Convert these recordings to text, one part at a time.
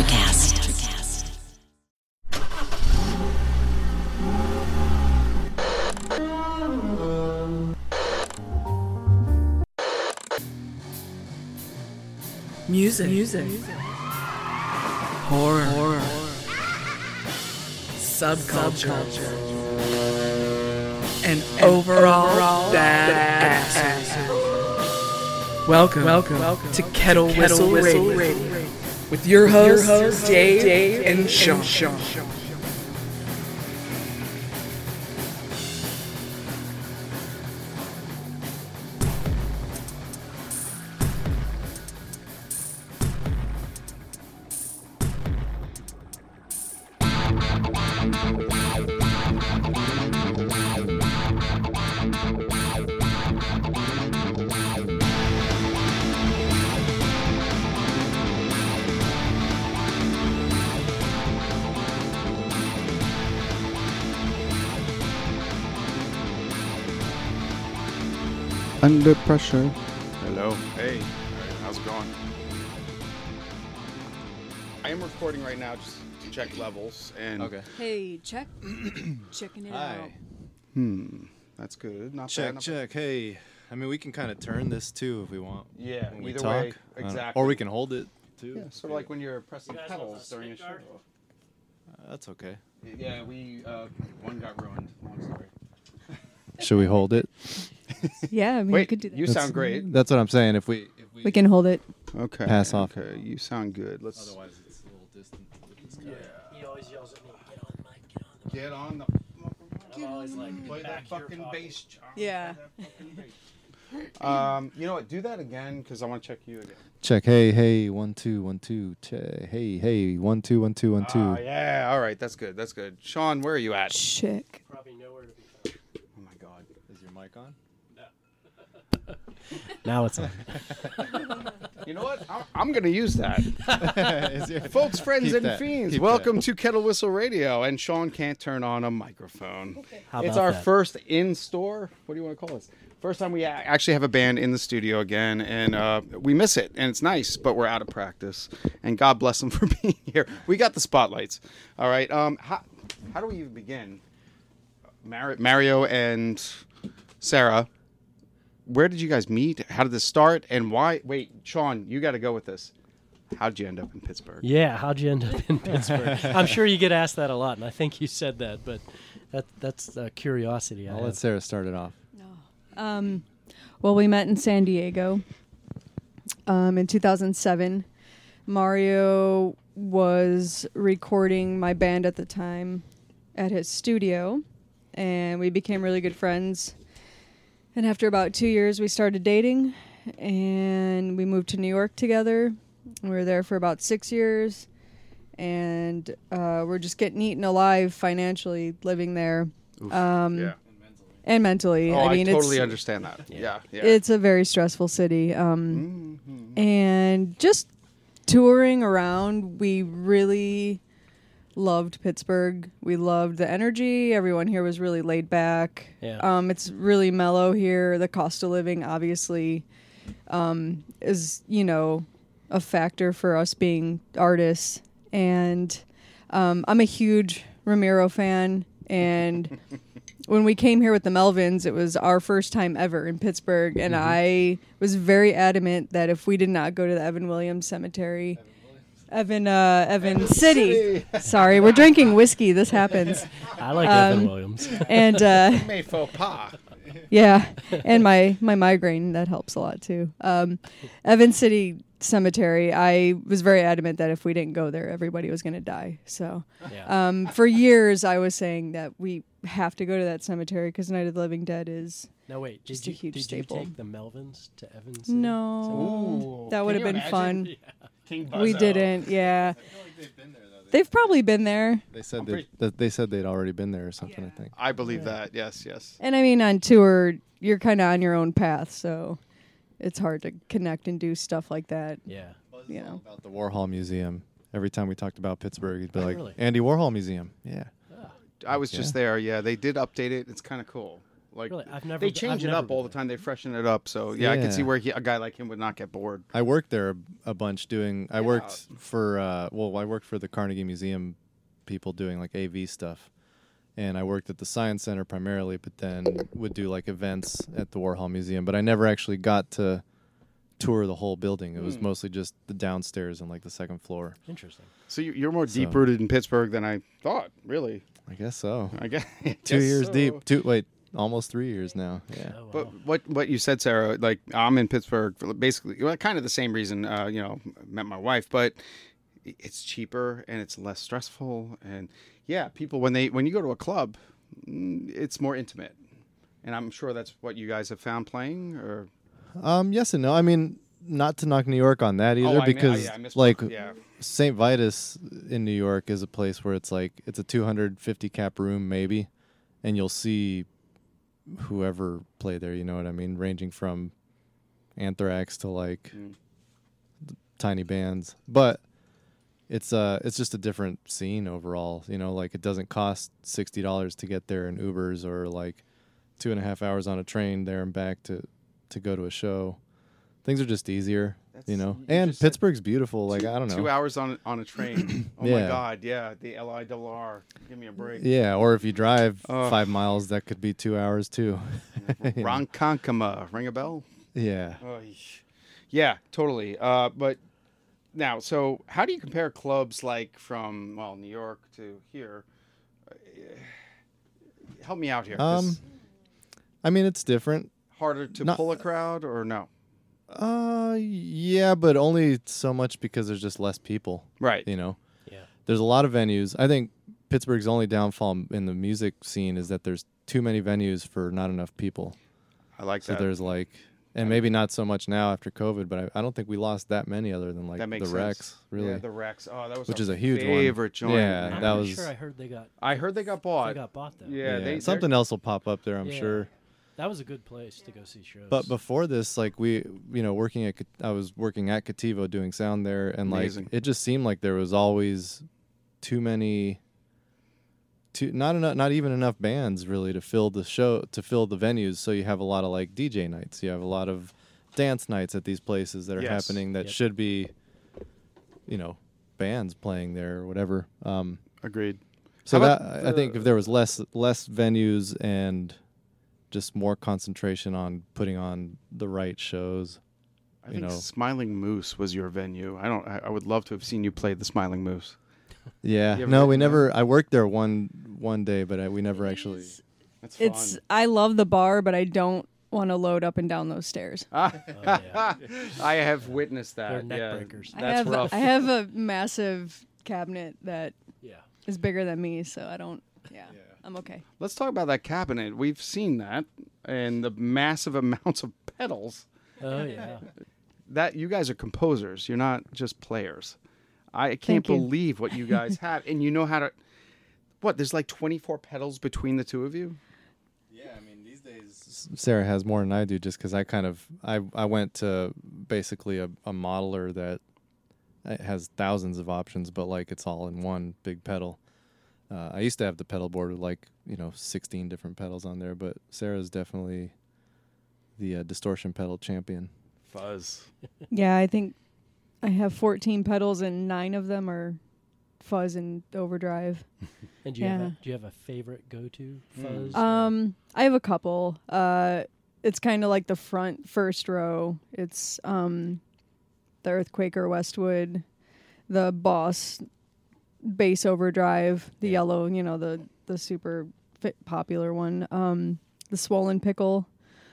Electricast. Music. Music. Horror. Horror. Subculture. And overall, bad Welcome, welcome, welcome to Kettle, Whistle, Radio, with your hosts, Dave, and Sean. Under pressure. Hello. Hey. How's it going? I am recording right now just to check levels and Okay. Hey, check. Checking it Hi. out. hmm, that's good. Not Check, bad. not check. Hey, I mean, we can kind of turn this too if we want. Yeah, when we either talk. way, I exactly. Or we can hold it too. Yeah, sort of like when you're pressing pedals during a show. Uh, that's okay. Yeah, we uh, one got ruined. Long story. Should we hold it? Yeah, I mean, Wait, you could do that. you sound great. That's what I'm saying. If we, if we, we can hold it. Okay. Pass off. Okay, you sound good. Let's Otherwise, it's a little distant. Yeah. He always yells at me, get on the mic, get on the get on the. I'm always like, Play back that here fucking talking. bass, John. Yeah. Play that fucking bass. um, you know what? Do that again because I want to check you again. Check. Hey, hey. One, two, one, two. Check. Hey, hey. One, two, one, two, one, two. Ah, yeah. All right. That's good. That's good. Sean, where are you at? Check. Probably nowhere to be found. Oh my God. Is your mic on? Now it's on. You know what? I'm, I'm going to use that. Is your- Folks, friends, Keep and that. fiends, Keep welcome that. to Kettle Whistle Radio. And Sean can't turn on a microphone. How it's about our that? first in store. What do you want to call this? First time we a- actually have a band in the studio again, and uh, we miss it, and it's nice, but we're out of practice. And God bless them for being here. We got the spotlights. All right. Um, how, how do we even begin? Mar- Mario and Sarah, where did you guys meet? How did this start? And why? Wait, Sean, you got to go with this. How'd you end up in Pittsburgh? Yeah, how'd you end up in Pittsburgh? I'm sure you get asked that a lot, and I think you said that, but that that's a curiosity. I I'll have. let Sarah start it off. Um, well, we met in San Diego um, in 2007. Mario was recording my band at the time at his studio, and we became really good friends. And after about two years, we started dating, and we moved to New York together. We were there for about six years, and uh, we're just getting eaten alive financially living there. Um, yeah. and mentally. Oh, I, I mean, totally it's, understand that. Yeah, yeah. it's a very stressful city. Um, Mhm. and just touring around, we really loved Pittsburgh. We loved the energy. Everyone here was really laid back. Yeah. Um, it's really mellow here. The cost of living, obviously, um, is you know a factor for us being artists. And um, I'm a huge Romero fan, and when we came here with the Melvins, it was our first time ever in Pittsburgh, and I was very adamant that if we did not go to the Evan Williams Cemetery, Evan uh, Evan, City. Sorry, we're drinking whiskey. This happens, I like Evan um, Williams. and uh, made faux pas. yeah, and my my migraine that helps a lot too. Um, Evan City Cemetery. I was very adamant that if we didn't go there, everybody was going to die. So. yeah. Um, for years, I was saying that we have to go to that cemetery because Night of the Living Dead is no, wait. Did just a you huge did staple. you take the Melvins to Evans? City? no. Ooh. That would have you been fun. imagine? King We Buzzo. didn't. Yeah, they've probably been there. They said I'm they, pretty- that they said they'd already been there or something. I think. I believe that. Yes, yes. And I mean, on tour, you're kind of on your own path, so it's hard to connect and do stuff like that. Yeah. You know. About the Warhol Museum. Every time we talked about Pittsburgh, he'd be Oh, like, really? "Andy Warhol Museum." Yeah. I was Yeah. just there. Yeah, they did update it. It's kind of cool. Like Really? I've never they been- change I've it never up all been the time. They freshen it up. So yeah, I can see where he, a guy like him would not get bored. I worked there a, a bunch doing. I Yeah. worked for uh, well, I worked for the Carnegie Museum people doing like AV stuff, and I worked at the Science Center primarily, but then would do like events at the Warhol Museum. But I never actually got to tour the whole building. It was Hmm. mostly just the downstairs and like the second floor. Interesting. So you- you're more So- deep rooted in Pittsburgh than I thought. Really, I guess so. I guess Two guess years so. deep. Two wait, almost three years now. Yeah. Oh, wow. But what what you said, Sarah, like I'm in Pittsburgh for basically well, kind of the same reason. Uh, you know, met my wife, but it's cheaper and it's less stressful. And yeah, people when they when you go to a club, mm, it's more intimate. And I'm sure that's what you guys have found playing. Or Um, yes and no. I mean, not to knock New York on that either, oh, I mi- because yeah, I missed- like yeah, St. Vitus in New York is a place where it's like it's a 250 cap room maybe, and you'll see whoever play there. You know what I mean? Ranging from Anthrax to like Mm. tiny bands, but it's uh it's just a different scene overall. You know, like it doesn't cost sixty dollars to get there in Ubers or like two and a half hours on a train there and back to to go to a show. Things are just easier, That's- you know. and just said Pittsburgh's beautiful. Like I don't know. Two hours on on a train. oh my Yeah. god, yeah, the L I double R. Give me a break. Yeah, or if you drive Ugh. five miles, that could be two hours too. You know? Ronkonkoma, ring a bell? Yeah. Oy. Yeah, totally. Uh, but now, so how do you compare clubs like from well New York to here? Uh, help me out here. Um, I mean, it's different. harder to not- pull a crowd or no? Uh, yeah, but only so much because there's just less people. Right. You know, yeah. there's a lot of venues. I think Pittsburgh's only downfall in the music scene is that there's too many venues for not enough people. I like So that. there's like, and maybe not so much now after COVID, but I, I don't think we lost that many other than like that the makes Rex, really. Yeah, the Rex. Oh, that was Which our is a huge one. favorite joint. Yeah, man. I'm that was- sure I heard they got I heard they got bought. they bought. got bought though. Yeah, they- they're- something else will pop up there, I'm Yeah. sure. That was a good place to go see shows. But before this, like we, you know, working at, I was working at Cattivo doing sound there, and like Amazing. it just seemed like there was always too many, too not enough, not even enough bands really to fill the show, to fill the venues. So you have a lot of like DJ nights, you have a lot of dance nights at these places that are Yes. happening that Yep. should be, you know, bands playing there or whatever. Um, Agreed. so that about I think if there was less less venues and just more concentration on putting on the right shows. I you think know. Smiling Moose was your venue. I don't. I, I would love to have seen you play the Smiling Moose. Yeah. No, we there? never. I worked there one one day, but I, we never actually. That's fun. It's I love the bar, but I don't want to load up and down those stairs. Oh, yeah. I have witnessed that. They're neck yeah. breakers. I That's have rough. I have a massive cabinet that yeah. is bigger than me, so I don't. Yeah, I'm okay. Let's talk about that cabinet. We've seen that and the massive amounts of pedals. Oh yeah. That you guys are composers. You're not just players. I can't Thank you. believe what you guys have, and you know how to. What? There's like 24 pedals between the two of you. Yeah, I mean these days. Sarah has more than I do, just because I kind of I I went to basically a, a modeler that has thousands of options, but like it's all in one big pedal. Uh, I used to have the pedal board with like you know 16 different pedals on there, but Sarah's definitely the uh, distortion pedal champion. Fuzz. Yeah, I think I have 14 pedals and nine of them are fuzz and overdrive. And do you have a, do you have a favorite go to Hmm. fuzz? or- Um, I have a couple. Uh, it's kind of like the front first row. It's um, the Earthquaker Westwood, the Boss bass overdrive, the Yeah. yellow, you know, the the super fit popular one. Um, the Swollen Pickle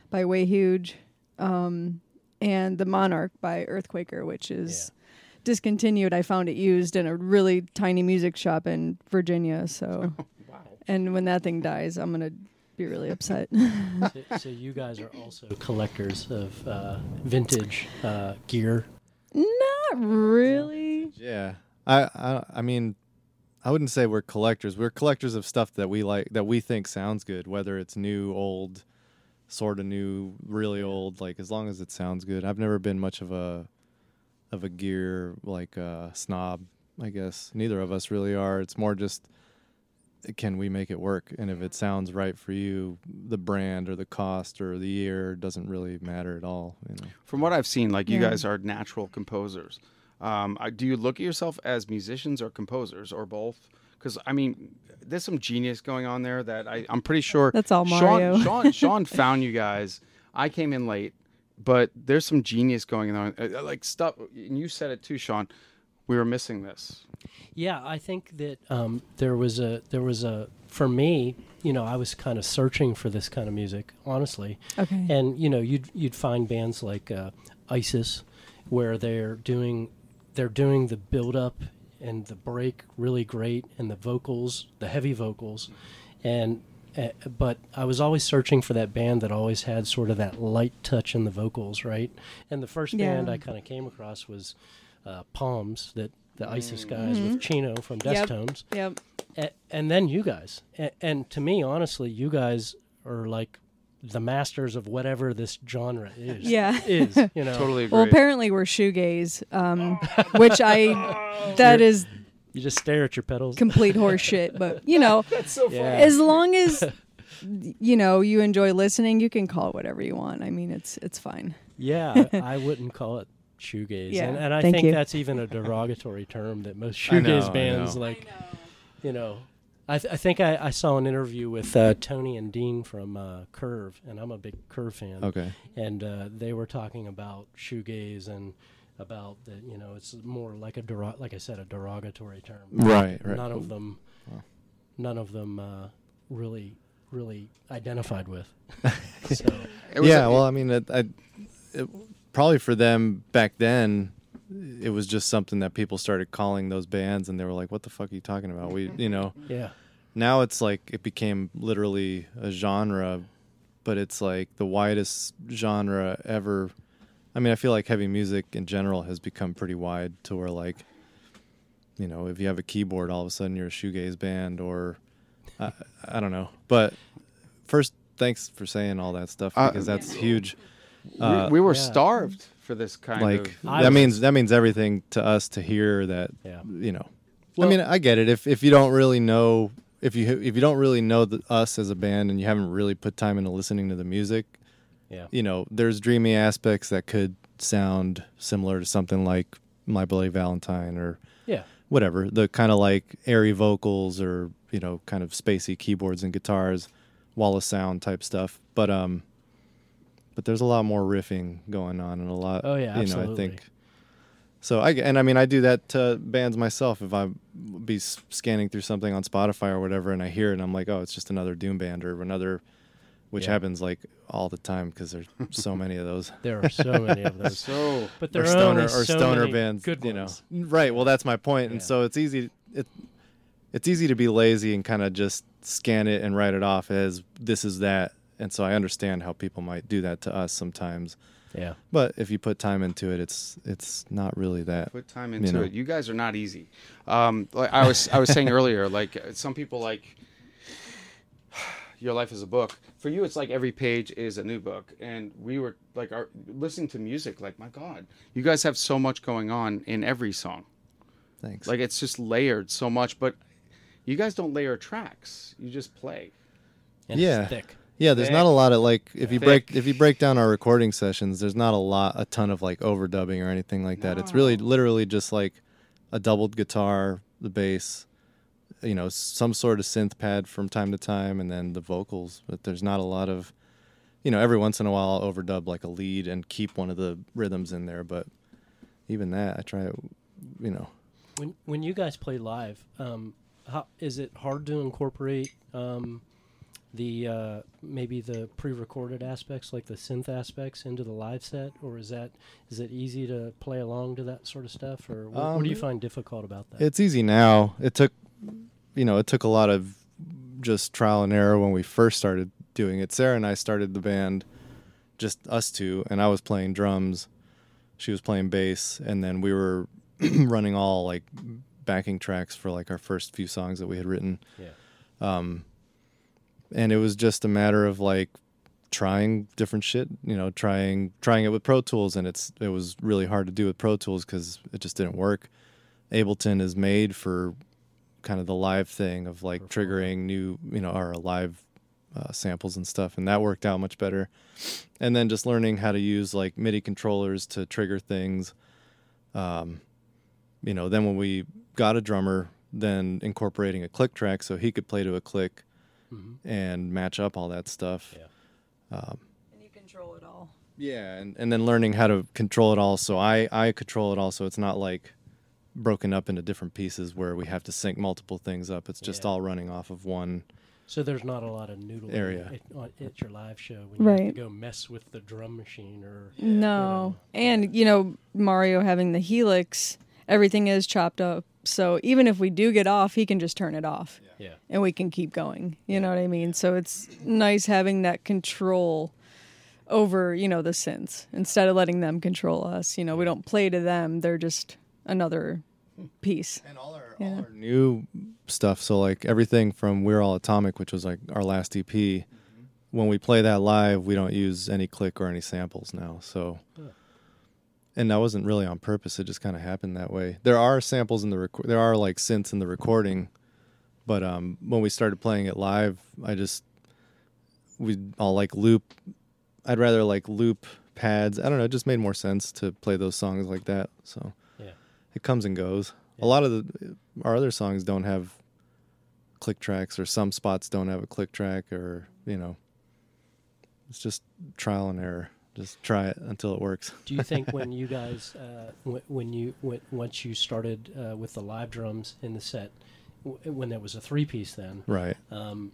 by Way Huge, um, and the Monarch by Earthquaker, which is discontinued. I found it used in a really tiny music shop in Virginia. So, Wow. and when that thing dies, I'm gonna be really upset. so, so you guys are also collectors of uh, vintage uh, gear. Not really. Yeah, I, I I mean, I wouldn't say we're collectors. We're collectors of stuff that we like, that we think sounds good, whether it's new, old, sort of new, really old. Like as long as it sounds good. I've never been much of a of a gear like uh, snob. I guess neither of us really are. It's more just can we make it work? And if it sounds right for you, the brand or the cost or the year doesn't really matter at all. You know. From what I've seen, like you Yeah. guys are natural composers. Um, do you look at yourself as musicians or composers or both? Because I mean, there's some genius going on there that I, I'm pretty sure. That's all Mario. Sean, Sean, Sean found you guys. I came in late, but there's some genius going on. Uh, Like stuff, and you said it too, Sean. We were missing this. Yeah, I think that um, there was a there was a for me, you know, I was kind of searching for this kind of music, honestly. Okay. And you know, you'd you'd find bands like uh, ISIS, where they're doing they're doing the build up and the break really great, and the vocals, the heavy vocals, and uh, but I was always searching for that band that always had sort of that light touch in the vocals, right? And the first Yeah. band I kind of came across was uh, Palms, that the ISIS guys with Chino from Mm-hmm. Yep. Yep. a- and then you guys A- and to me honestly you guys are like the masters of whatever this genre is Yeah. is you know Totally agree. Well, apparently we're shoegaze, um, which I that is you just stare at your pedals complete horseshit. But you know, yeah as long as you know you enjoy listening, you can call it whatever you want. I mean, it's it's fine. yeah I, I wouldn't call it shoegaze Yeah, and, and i thank think you. that's even a derogatory term that most I know, shoegaze bands like you know I, th- I think I, I saw an interview with uh, Toni and Dean from uh, Curve, and I'm a big Curve fan. Okay. and uh, they were talking about shoegaze and about that you know it's more like a dero- like I said a derogatory term. Right, right. None of them, none of them uh, really really identified with. so yeah, a- well, I mean, it, I, it, probably for them back then, it was just something that people started calling those bands, and they were like, "What the fuck are you talking about?" We, you know, yeah, now it's like it became literally a genre, but it's like the widest genre ever. I mean, I feel like heavy music in general has become pretty wide to where like, you know, if you have a keyboard, all of a sudden you're a shoegaze band, or I, I don't know. But first, thanks for saying all that stuff Uh, because that's huge. we, Uh, we were yeah. starved for this kind like of. I that was- means that means everything to us to hear that Yeah. you know Well- i mean i get it if if you don't really know if you if you don't really know the, us as a band and you haven't really put time into listening to the music yeah, you know there's dreamy aspects that could sound similar to something like my bloody valentine or yeah. whatever the kind of like airy vocals or you know kind of spacey keyboards and guitars wall of sound type stuff but um but there's a lot more riffing going on and a lot Oh, yeah, you know i think so i and i mean i do that to bands myself if i be scanning through something on spotify or whatever and i hear it and i'm like oh it's just another doom band or another which Yeah. happens like all the time because there's so many of those There are so many of those, So but there or are stoner only or so stoner many bands, good you ones. know. Right. Well, that's my point, and Yeah. so it's easy. It it's easy to be lazy and kind of just scan it and write it off as this is that, and so I understand how people might do that to us sometimes. Yeah, But if you put time into it, it's it's not really that. put time into know. it. You guys are not easy. Um, like I was I was saying earlier, like uh, some people like your life is a book. For you, it's like every page is a new book. And we were like our, listening to music. Like my God, you guys have so much going on in every song. Thanks. Like it's just layered so much. But you guys don't layer tracks. You just play. and Yeah. it's thick. Yeah, there's not a lot of like if you break if you break down our recording sessions, there's not a lot a ton of like overdubbing or anything like that. It's really literally just like a doubled guitar, the bass, you know, some sort of synth pad from time to time, and then the vocals. But there's not a lot of, you know, every once in a while I'll overdub like a lead and keep one of the rhythms in there. But even that, I try, to, you know, When when you guys play live, um, how is it hard to incorporate um, the uh, maybe the pre-recorded aspects, like the synth aspects, into the live set, or is that is it easy to play along to that sort of stuff, or what, what do you Um, find difficult about that? It's easy now. It took, you know, it took a lot of just trial and error when we first started doing it. Sarah and I started the band, just us two, and I was playing drums, she was playing bass, and then we were running all like backing tracks for like our first few songs that we had written. yeah, Um, and it was just a matter of like trying different shit, you know, trying trying it with Pro Tools, and it's it was really hard to do with Pro Tools because it just didn't work. Ableton is made for kind of the live thing of like triggering new, you know, our live uh, samples and stuff, and that worked out much better. And then just learning how to use like MIDI controllers to trigger things. Um, you know, then when we got a drummer, then incorporating a click track so he could play to a click Mm-hmm. and match up all that stuff. Yeah. Um, and you control it all. Yeah, and, and then learning how to control it all. So I, I control it all. So it's not like broken up into different pieces where we have to sync multiple things up. It's just Yeah. all running off of one. So there's not a lot of noodling Area. at, at your live show when you have Right. to go mess with the drum machine or No. And, you know, Mario having the Helix, everything is chopped up. So even if we do get off, he can just turn it off yeah. and we can keep going. You know what I mean? So it's nice having that control over, you know, the synths instead of letting them control us. You know, we don't play to them, they're just another piece. And all our, Yeah. all our new stuff. So like everything from We're All Atomic, which was like our last EP. Mm-hmm. When we play that live, we don't use any click or any samples now. So, and that wasn't really on purpose. It just kind of happened that way. There are samples in the record. There are like synths in the recording, but um, when we started playing it live, I just we all like loop. I'd rather like loop pads. I don't know. It just made more sense to play those songs like that. So Yeah. it comes and goes. A lot of the our other songs don't have click tracks, or some spots don't have a click track, or you know, it's just trial and error. Just try it until it works. Do you think when you guys, uh, when, when you when, once you started uh, with the live drums in the set, w- when there was a three piece, then Right. um,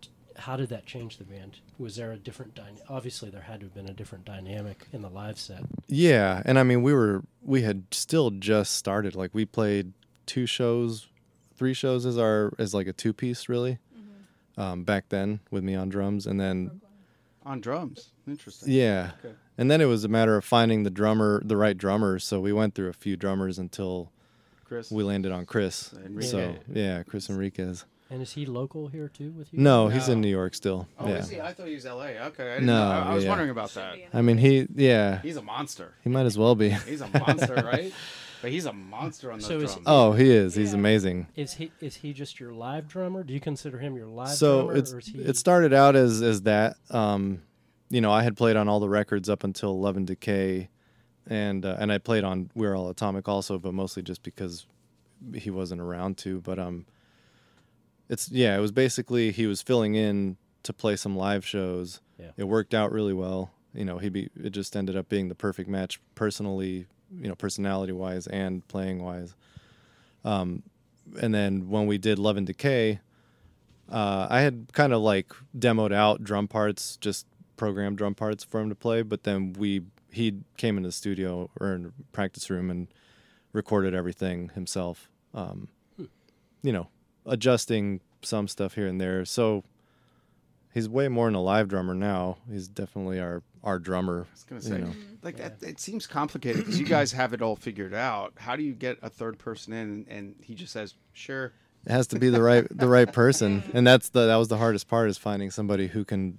t- how did that change the band? Was there a different dyna- Obviously, there had to have been a different dynamic in the live set. Yeah, and I mean we were we had still just started. Like we played two shows, three shows as our as like a two piece really. Um, back then with me on drums, and then On drums. Interesting. yeah, Okay. and then it was a matter of finding the drummer, the right drummer. So we went through a few drummers until Chris. we landed on Chris. Enrique. So yeah, Chris Enriquez. And is he local here too with you? No, he's in New York still. Oh, yeah. is he? I thought he was L.A. Okay. I didn't No, know. I, I was yeah. wondering about that. I mean, he yeah, He's a monster. he might as well be. He's a monster, right? But he's a monster on those So is- drums. Oh, he is. He's amazing. Is he is he just your live drummer? Do you consider him your live so drummer? it's or is he, it started out as as that um you know i had played on all the records up until love and decay and uh, and i played on we're all atomic also but mostly just because he wasn't around to but um it's yeah it was basically he was filling in to play some live shows. Yeah. it worked out really well. You know he be it just ended up being the perfect match personally you know personality wise and playing wise um and then when we did love and decay uh, I had kind of like demoed out drum parts, just programmed drum parts for him to play. But then we he came in the studio or in practice room and recorded everything himself. Um, you know, adjusting some stuff here and there. So he's way more than a live drummer now. He's definitely our our drummer. I was gonna you say, know. like that. It seems complicated because you guys have it all figured out. How do you get a third person in, and, and he just says, "Sure." It has to be the right the right person, and that's the that was the hardest part is finding somebody who can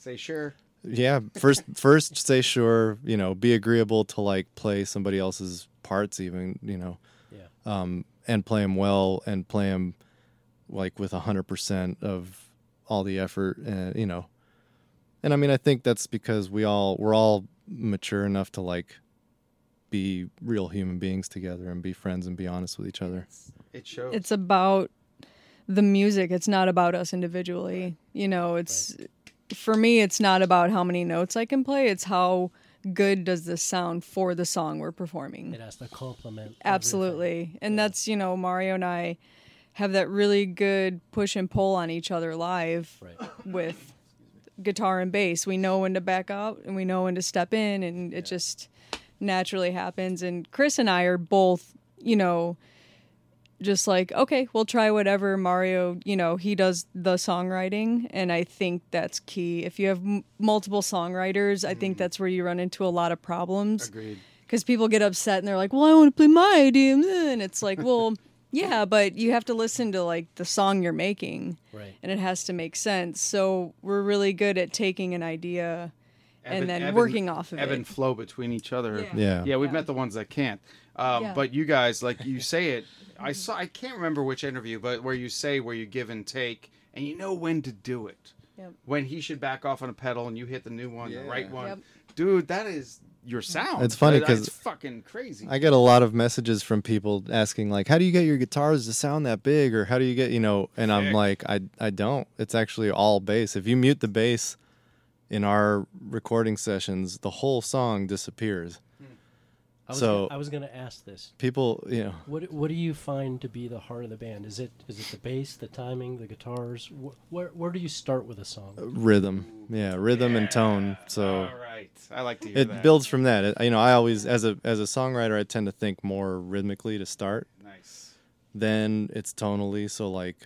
Say sure. yeah first first say sure you know be agreeable to like play somebody else's parts even you know yeah. um and play them well and play them like with a hundred percent of all the effort and you know and i mean i think that's because we all we're all mature enough to like be real human beings together and be friends and be honest with each other It shows. It's about the music. It's not about us individually. You know, it's for me it's not about how many notes I can play. It's how good does this sound for the song we're performing. It has to complement. everything. Absolutely. And that's, you know, Mario and I have that really good push and pull on each other live Right. with guitar and bass. We know when to back out and we know when to step in and it just naturally happens and Chris and I are both, you know, just like, okay, we'll try whatever Mario, you know, he does the songwriting and I think that's key. If you have m- multiple songwriters, I think mm. that's where you run into a lot of problems Agreed. because people get upset and they're like, "Well, I want to play my idea," and it's like, "Well, yeah, but you have to listen to like the song you're making, Right. and it has to make sense." So we're really good at taking an idea Ebb and then ebb working off of ebb it. and flow between each other. Yeah. yeah Yeah, we've met the ones that can't. Um, Yeah. But you guys, like you say it, I saw. I can't remember which interview, but where you say where you give and take, and you know when to do it. Yep. When he should back off on a pedal, and you hit the new one, the right one. Yep. Dude, that is your sound. It's funny 'cause it's fucking crazy. I get a lot of messages from people asking like, "How do you get your guitars to sound that big?" or "How do you get you know?" And I'm like, "I I don't. It's actually all bass. If you mute the bass in our recording sessions, the whole song disappears." I was So- gonna, I was going to ask this. People, you know, What what do you find to be the heart of the band? Is it is it the bass, the timing, the guitars? Wh- where where do you start with a song? Uh, rhythm, yeah, rhythm and tone. So All right, I like to hear it that. builds from that. It, you know, I always as a as a songwriter, I tend to think more rhythmically to start. Nice. Then it's tonally. So like,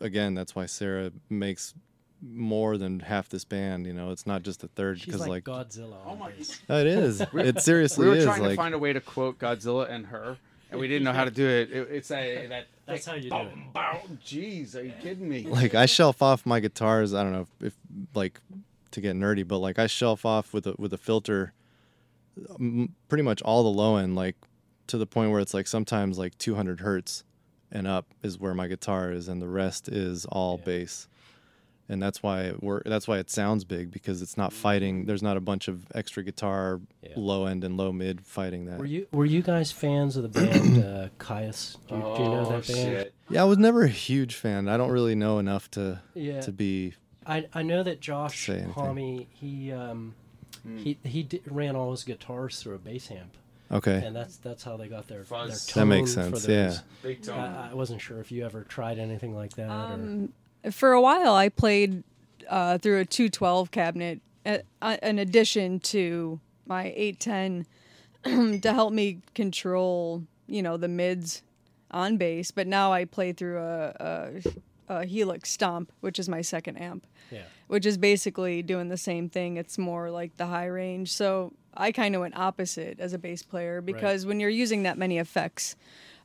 again, that's why Sarah makes more than half this band. You know, it's not just a third She's because like, like, Godzilla. Oh on my- oh, it is. It seriously is. We were is trying to find a way to quote Godzilla and her, and we didn't know how to do it. it it's a that. That's how you do it. boom, boom. Jeez, are you kidding me? like I shelf off my guitars. I don't know if, if like to get nerdy, but like I shelf off with a with a filter, m- pretty much all the low end, like to the point where it's like sometimes like 200 hertz and up is where my guitar is, and the rest is all Yeah. bass. And that's why it work. That's why it sounds big because it's not fighting. There's not a bunch of extra guitar, Yeah. low end and low mid fighting that. Were you were you guys fans of the band uh, Kyuss? Do, you- do you know Oh, that band? shit. Yeah, I was never a huge fan. I don't really know enough to Yeah, to be. I I know that Josh Say anything. Homme he um he he di- ran all his guitars through a bass amp, Okay. and that's that's how they got their Fuzz. their That tone makes for sense, those. yeah. Big tone. I, I wasn't sure if you ever tried anything like that. or, Um, for a while, I played uh, through a 212 cabinet, uh, uh, addition to my 810, to help me control, you know, the mids on bass. But now I play through a, a, a Helix Stomp, which is my second amp, yeah. which is basically doing the same thing. It's more like the high range. So I kind of went opposite as a bass player because when you're using that many effects,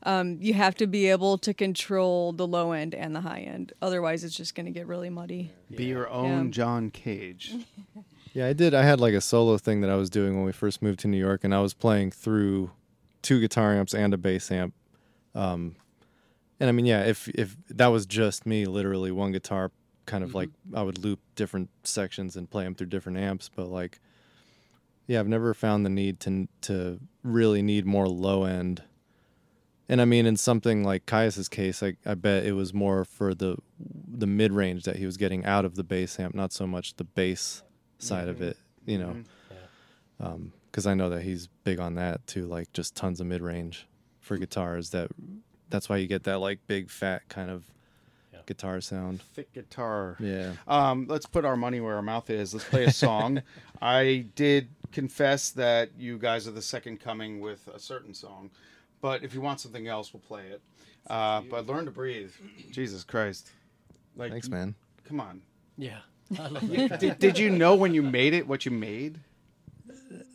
um, you have to be able to control the low end and the high end. Otherwise, it's just going to get really muddy. Be your own Yeah. John Cage. Yeah, I did. I had like a solo thing that I was doing when we first moved to New York, and I was playing through two guitar amps and a bass amp. Um, and I mean, yeah, if if that was just me, literally one guitar, kind of like I would loop different sections and play them through different amps. But like, yeah, I've never found the need to to really need more low end. And I mean, in something like Kyuss's case, I, I bet it was more for the the mid range that he was getting out of the bass amp, not so much the bass side of mm-hmm. it, you know. Mm-hmm. Because um, I know that he's big on that too, like just tons of mid range for guitars. That that's why you get that like big fat kind of Yeah. guitar sound. Thick guitar. Yeah. Um, let's put our money where our mouth is. Let's play a song. I did confess that you guys are the second coming with a certain song, but if you want something else, we'll play it. Uh, but learn to breathe. Jesus Christ! Like, Thanks, man. Come on. Yeah. I love that. Did, did you know when you made it what you made?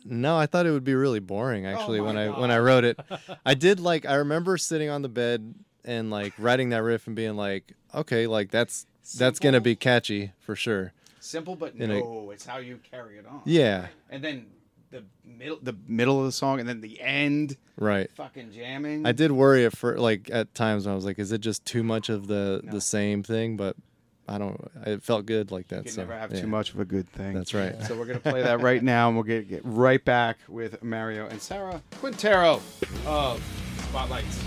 No, I thought it would be really boring actually Oh my when I when I wrote it. I did like I remember sitting on the bed and like writing that riff and being like, okay, like that's that's gonna be catchy for sure. Simple, but In a- no, it's how you carry it on. Yeah, And then the middle, the middle of the song, and then the end, right. fucking jamming. I did worry at for like at times when I was like, is it just too much of the No. the same thing? But I don't. It felt good like that. You can so, never have yeah. too much of a good thing. That's right. So we're gonna play that right now, and we'll get, get right back with Mario and Sarah Quintero of Spotlights.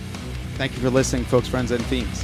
Thank you for listening, folks, friends, and fiends.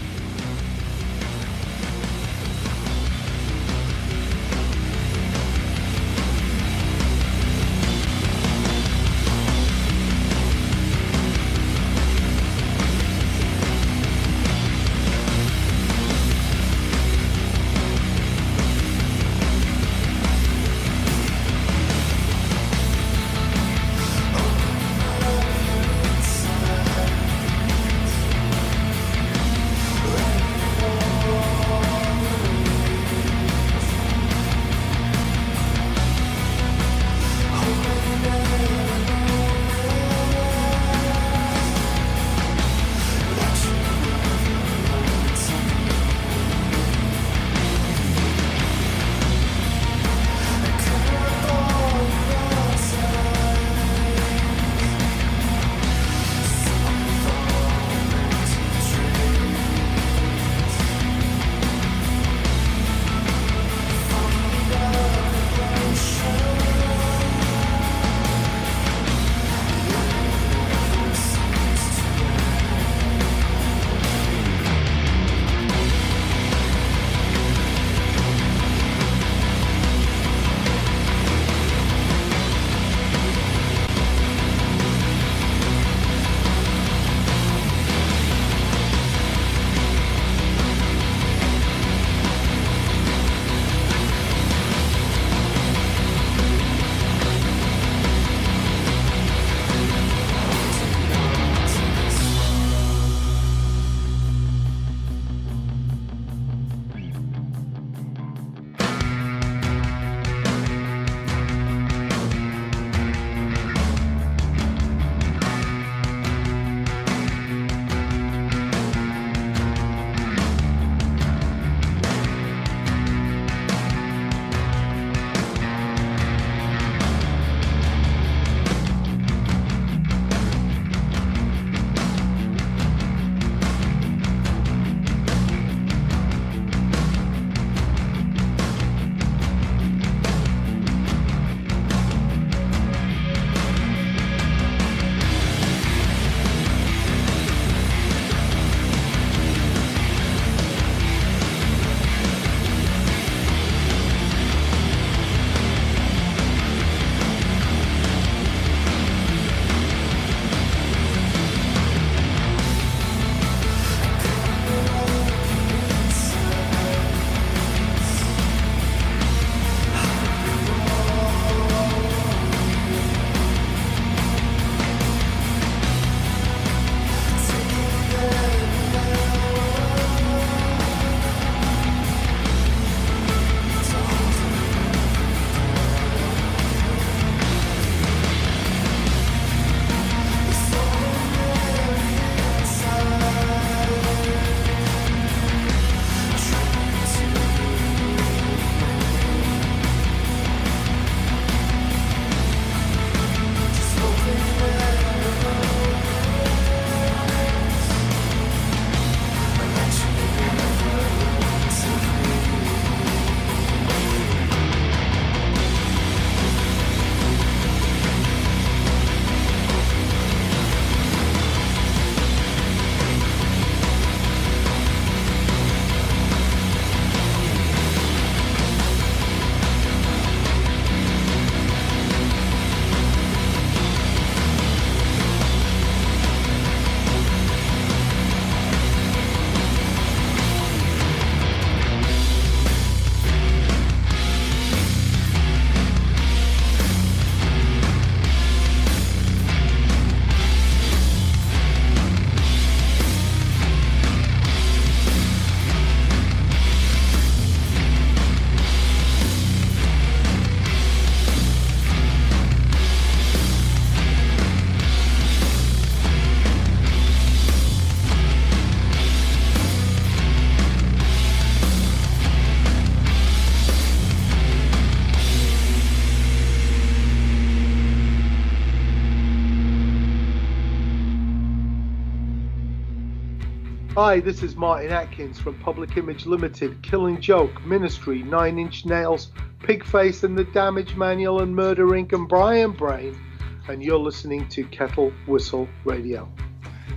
Hi, this is Martin Atkins from Public Image Limited, Killing Joke, Ministry, Nine Inch Nails, Pigface and the Damage Manual, and Murder Inc. and Brian Brain, and you're listening to Kettle Whistle Radio.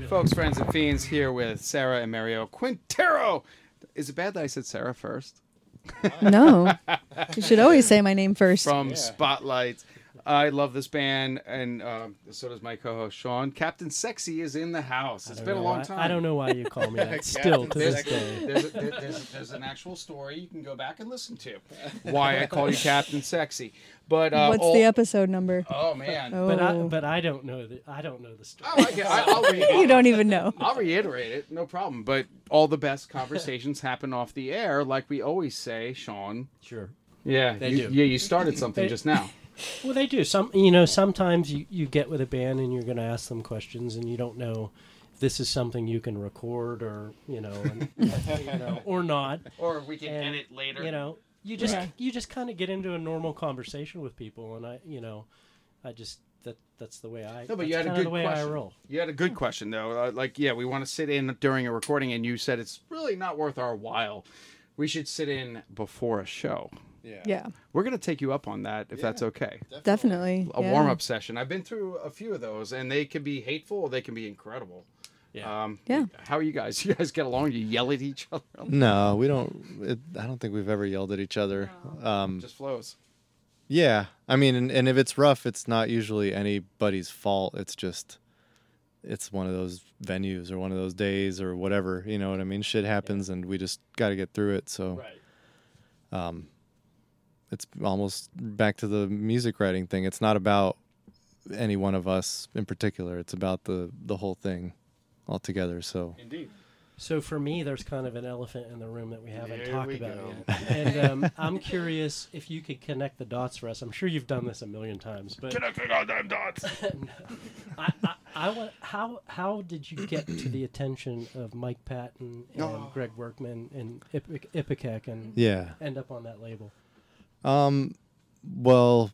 Folks, friends, and fiends here with Sarah and Mario Quintero. Is it bad that I said Sarah first? No, you should always say my name first. From Spotlight. I love this band, and um, so does my co-host Sean. Captain Sexy is in the house. It's been a long know. time. I, I don't know why you call me that. Still to this There's, day. there's, a- there's, there's an actual story you can go back and listen to. Why I call you Captain Sexy. But uh, What's all- the episode number? Oh man. Oh, But I but I don't know the I don't know the story. Oh, I I, I'll re- you don't even know. I'll reiterate it, no problem. But all the best conversations happen off the air, like we always say, Sean. Sure. Yeah, They you, do. Yeah, you started something They- just now. Well, they do. Some you know sometimes you, you get with a band and you're going to ask them questions and you don't know if this is something you can record or you know and, you know or not. Or we can And, edit later. You know, you just Yeah. you just kind of get into a normal conversation with people, and I you know, I just that that's the way I. No, but you had a good the way question. I roll. You had a good question though. Uh, like, yeah, we want to sit in during a recording, and you said it's really not worth our while. We should sit in before a show. Yeah, We're gonna take you up on that if that's okay. definitely. A yeah. warm up session. I've been through a few of those, and they can be hateful or they can be incredible. Yeah. Um, Yeah. How are you guys? You guys get along? You yell at each other? No, we don't. It, I don't think we've ever yelled at each other. Um, Just flows. yeah, I mean, and, and if it's rough, it's not usually anybody's fault. It's just, it's one of those venues or one of those days or whatever. You know what I mean? Shit happens, and we just got to get through it. So, right. um, it's almost back to the music writing thing. It's not about any one of us in particular. It's about the the whole thing altogether. So, Indeed. So for me, there's kind of an elephant in the room that we haven't There talked we about go. yet, and um, I'm curious if you could connect the dots for us. I'm sure you've done this a million times, but Connecting all them dots. I, I, I want how how did you get to the attention of Mike Patton and Oh. Greg Werckman and Ipic, Ipecac and yeah. end up on that label? Um, well,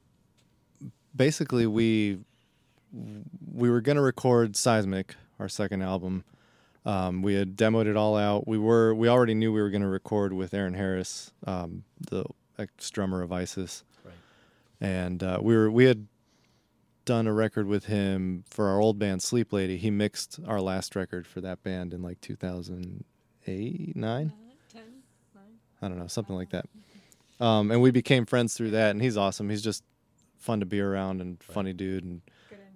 basically we we were gonna record Seismic, our second album. Um, we had demoed it all out. We were we already knew we were gonna record with Aaron Harris, um, the ex drummer of ISIS, Right. and uh, we were we had done a record with him for our old band Sleep Lady. He mixed our last record for that band in like 2008, nine. I don't know, something like that. Um, and we became friends through that, and he's awesome. He's just fun to be around and funny dude, and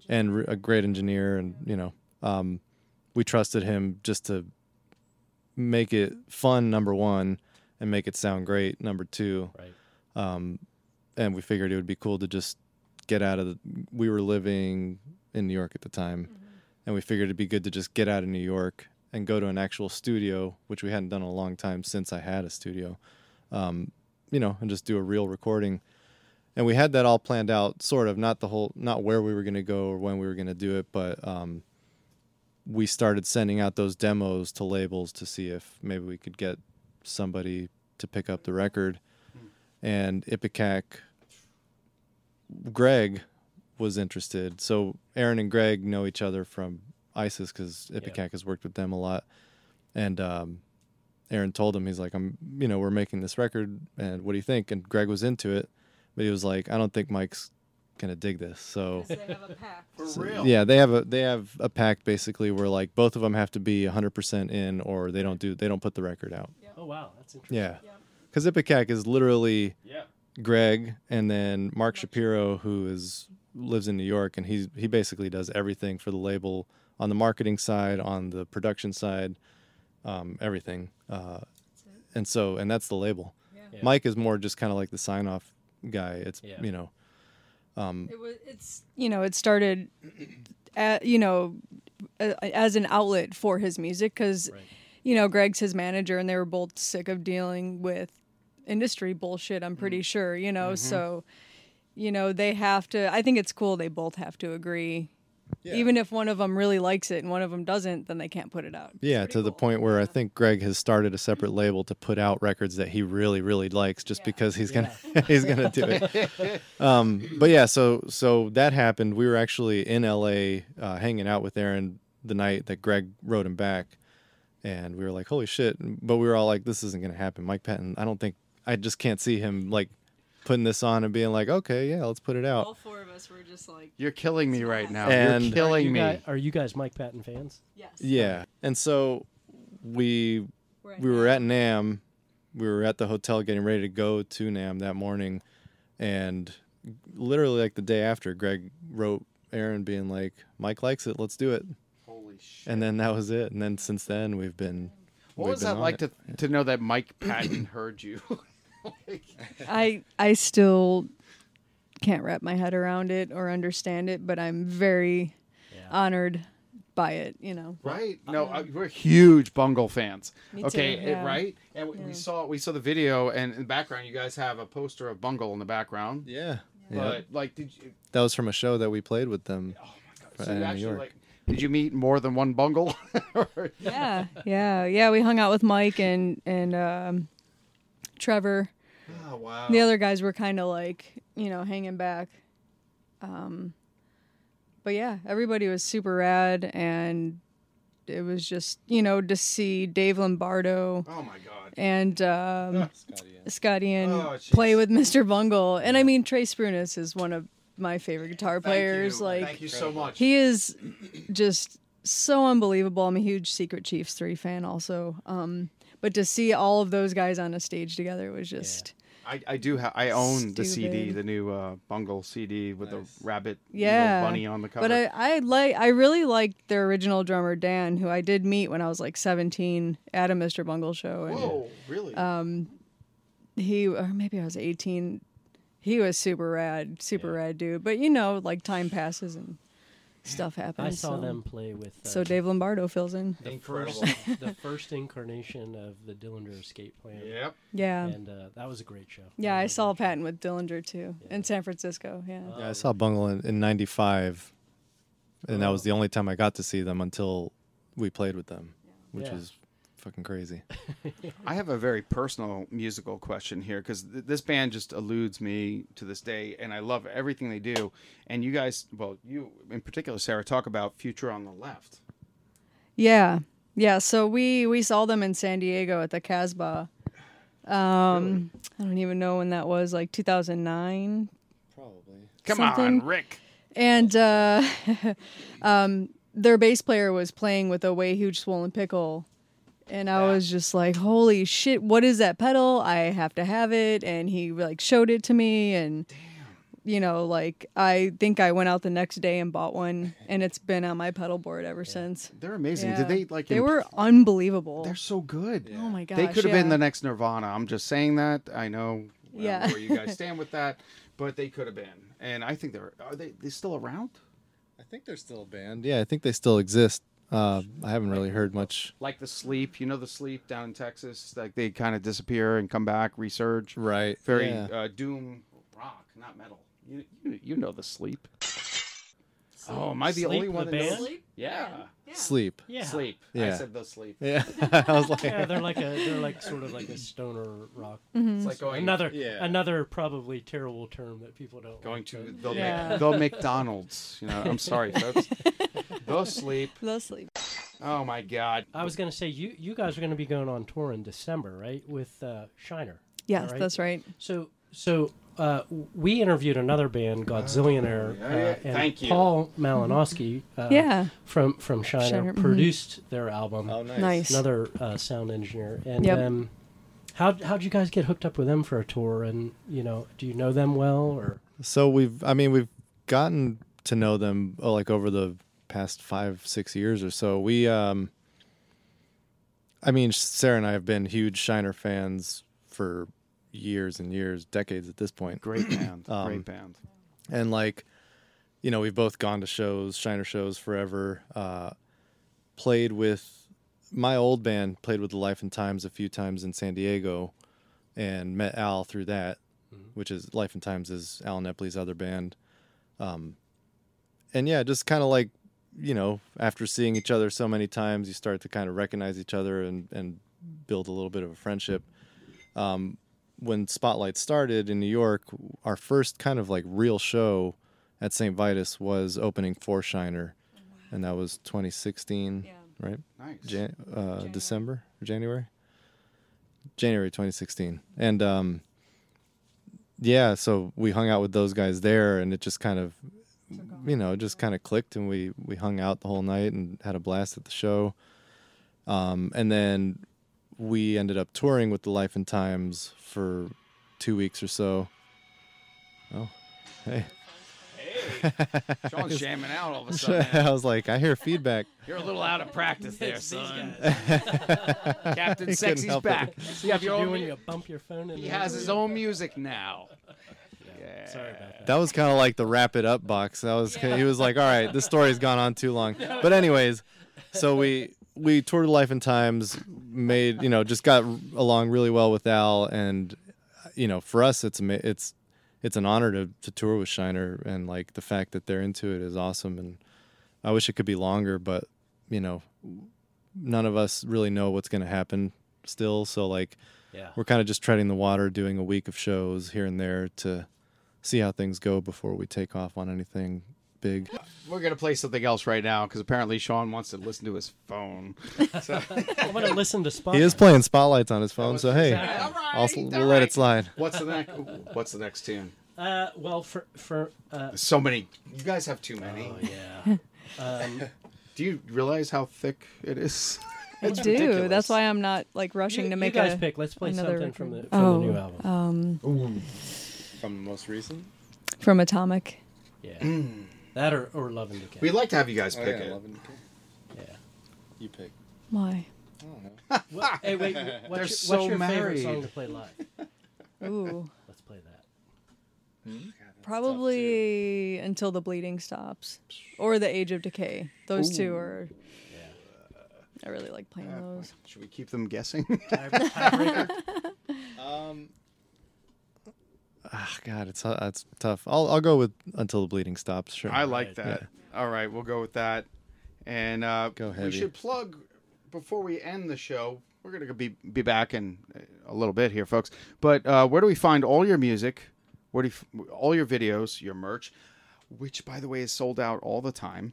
and re- a great engineer, and you know, um, we trusted him just to make it fun. Number one, and make it sound great. Number two, Right. um, and we figured it would be cool to just get out of the. We were living in New York at the time, and we figured it'd be good to just get out of New York and go to an actual studio, which we hadn't done in a long time since I had a studio. Um, you know, and just do a real recording. And we had that all planned out, sort of, not the whole, not where we were going to go or when we were going to do it, but um, we started sending out those demos to labels to see if maybe we could get somebody to pick up the record. And Ipecac, Greg was interested. So Aaron and Greg know each other from ISIS because Ipecac has worked with them a lot. And um, Aaron told him, he's like, I'm, you know, we're making this record, and what do you think? And Greg was into it, but he was like, I don't think Mike's gonna dig this. So, For so- real. yeah, they have a they have a pact basically where like both of them have to be 100% in, or they don't do they don't put the record out. Oh wow, that's interesting. Yeah, because Ipecac is literally Yeah. Greg and then Mark Shapiro, who is lives in New York, and he's he basically does everything for the label on the marketing side, on the production side, um, everything. Uh, and so, and that's the label. Yeah. Mike is more just kind of like the sign off guy. It's Yeah. you know, um, It was. It's you know. It started, at, you know, as an outlet for his music because, Right. you know, Greg's his manager, and they were both sick of dealing with industry bullshit. I'm Mm. pretty sure. You know, Mm-hmm. so, you know, they have to. I think it's cool. They both have to agree. Even if one of them really likes it and one of them doesn't, then they can't put it out. yeah, to the point where I think Greg has started a separate label to put out records that he really, really likes, just because he's gonna he's gonna do it. um, but yeah, so so that happened. We were actually in L.A. Uh, hanging out with Aaron the night that Greg wrote him back, and we were like, "Holy shit!" But we were all like, "This isn't gonna happen." Mike Patton, I don't think I just can't see him like putting this on and being like, "Okay, yeah, let's put it out." All four of us were just like, You're killing me right now. And- You're killing you me. guys, are you guys Mike Patton fans? yes. Yeah, and so we we were at Nam. We were at the hotel getting ready to go to Nam that morning, and literally like the day after, Greg wrote Aaron being like, "Mike likes it, let's do it." Holy shit. And then that was it. And then since then we've been. what we've was been that like it. to to know that Mike Patton heard you? Like, I I still can't wrap my head around it or understand it, but I'm very honored by it. You know. right? No, I, we're huge Bungle fans. Me okay, too, it- right? And we, we saw we saw the video, and in the background, you guys have a poster of Bungle in the background. Yeah. Yeah. But like, did you? That was from a show that we played with them. Oh my god! So in you New York. like, did you meet more than one Bungle? Yeah, yeah, yeah. We hung out with Mike and and um, Trevor. oh wow! The other guys were kind of like you know hanging back. Um, but yeah, everybody was super rad, and it was just you know to see Dave Lombardo Oh my god! and um, Scotty and Oh, play with Mr. Bungle. And I mean, Trey Spruance is one of my favorite guitar Thank players. you. Like thank you so much. he is just so unbelievable. I'm a huge Secret Chiefs 3 fan also. Um, but to see all of those guys on a stage together was just I, I do have. I own the CD, the new uh, Bungle CD with the rabbit yeah. little bunny on the cover. But I, I like I really liked their original drummer Dan, who I did meet when I was like 17 at a Mr. Bungle show. And Whoa, really? Um, he or maybe I was 18. He was super rad, super rad dude. But you know, like time passes and stuff happens. I saw so. them play with. Uh, So Dave Lombardo fills in. the first, the first incarnation of the Dillinger Escape Plan. yep. Yeah. And uh, that was a great show. Yeah, I Really saw good show. Patton with Dillinger too in San Francisco. Yeah. Yeah, I saw Bungle in, in 95. And that was the only time I got to see them until we played with them, which Yeah. is fucking crazy. I have a very personal musical question here because th- this band just eludes me to this day, and I love everything they do. And you guys, well, you in particular, Sarah, talk about Future of the Left. Yeah. Yeah, so we we saw them in San Diego at the Casbah. Um I don't even know when that was, like 2009. Probably. Come Something- on, Rick. And uh um their bass player was playing with a way huge swollen pickle. And I was just like, "Holy shit, what is that pedal? I have to have it." And he like showed it to me and you know, like I think I went out the next day and bought one and it's been on my pedal board ever since. They're amazing. Yeah. Did they like? They imp- were unbelievable. They're so good. Oh my gosh. They could have been the next Nirvana. I'm just saying that. I know I Yeah. where you guys stand with that, but they could have been. And I think they're are they they still around? I think they're still a band. Yeah, I think they still exist. Uh, I haven't really heard much. Like the Sleep, you know the Sleep down in Texas. Like they kind of disappear and come back, resurge. Right. Very yeah. uh, doom rock, not metal. You, you you know the Sleep. Oh, am I the Sleep, only the one that band? knows? Sleep? Yeah. Sleep. Yeah. Sleep. I Yeah. said the Sleep. Yeah. I was like, Yeah, they're like a they're like sort of like a stoner rock. Mm-hmm. It's like going Another Yeah. another probably terrible term that people don't going like, to but- the, Yeah. the McDonald's. You know, I'm sorry, folks. the Sleep. The sleep. Oh my God. I was gonna say you you guys are gonna be going on tour in December, right? With uh, Shiner. Yes, right? that's right. So so uh, we interviewed another band, Godzillionaire, yeah, uh, and Thank you. Paul Malinowski. Uh, Yeah. From from Shiner, Shiner, mhm. produced their album. oh, nice. Nice. Another uh, sound engineer. And Yep. um, how how'd you guys get hooked up with them for a tour? And you know, do you know them well or? So we've, I mean, we've gotten to know them uh, like over the past five, six years or so. We, um, I mean, Sarah and I have been huge Shiner fans for years and years, decades at this point. Great band. Um, Great band. and like you know we've both gone to shows shiner shows forever uh played with my old band played with the life and times a few times in san diego and met al through that which is life and times is Al Epley's other band um and yeah just kind of like you know after seeing each other so many times you start to kind of recognize each other and and build a little bit of a friendship um when Spotlight started in New York, our first kind of like real show at St. Vitus was opening for Shiner, and that was 2016 Yeah. right? Nice. Jan- uh, December or January, January 2016, and um, yeah, so we hung out with those guys there, and it just kind of, you know, just kind of clicked, and we we hung out the whole night and had a blast at the show, um, and then we ended up touring with the Life and Times for two weeks or so. Oh, hey. Sean's jamming out all of a sudden. I was like, I hear feedback. You're a little out of practice there, son. Captain Sexy's help it. back. You have your you own. when you bump your phone in He there? has his own music now. Yeah. Sorry about that. That was kind of like the wrap it up box. That was he was like, all right, this story's gone on too long. But anyways, so we we toured Life and Times, made you know just got along really well with Al, and you know for us it's it's it's an honor to to tour with Shiner, and like the fact that they're into it is awesome. And I wish it could be longer, but you know none of us really know what's going to happen still. So like Yeah. we're kind of just treading the water, doing a week of shows here and there to see how things go before we take off on anything big. We're gonna play something else right now because apparently Sean wants to listen to his phone. So, I'm gonna listen to Spot. He is playing spotlights on his phone, so hey, Exactly. all right, I'll, all we'll let it slide. What's the next? What's the next tune? Uh, well, for for uh, So many. You guys have too many. oh yeah. Um, Do you realize how thick it is? I do. ridiculous. That's why I'm not like rushing you, to you make guys a. pick. Let's play another something from the from oh, the new album. Um, From the most recent. from Atomic. yeah. That or, or Love and Decay. We'd like to have you guys Oh, pick it. yeah. You pick. Why? I don't know. What, hey, wait. They're What's your, so what's your favorite married. song to play live? Ooh, Let's play that. probably until the bleeding stops, or the Age of Decay. Those two are. Yeah. I really like playing those. Should we keep them guessing? Tie- Um. Ah, God, it's uh, it's tough. I'll I'll go with until the bleeding stops. Sure. I like Right, that. All right, we'll go with that. And uh, Go we should plug before we end the show. We're gonna be be back in a little bit here, folks. But uh, where do we find all your music? Where do you, all your videos, your merch, which by the way is sold out all the time.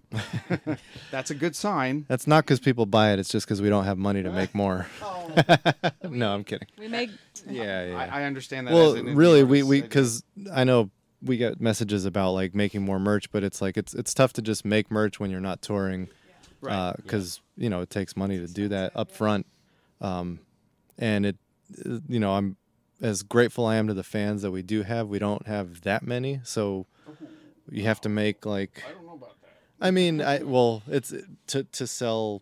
That's a good sign. That's not because people buy it. It's just because we don't have money to make more. no, I'm kidding. We make Yeah, yeah. I, I understand that. well as really we artist. we I because i know we get messages about like making more merch but it's like it's it's tough to just make merch when you're not touring Right, because you know it takes money to do that up front um and it uh, you know i'm as grateful i am to the fans that we do have we don't have that many so you have to make like I don't know about that. I mean, I well, it's to to sell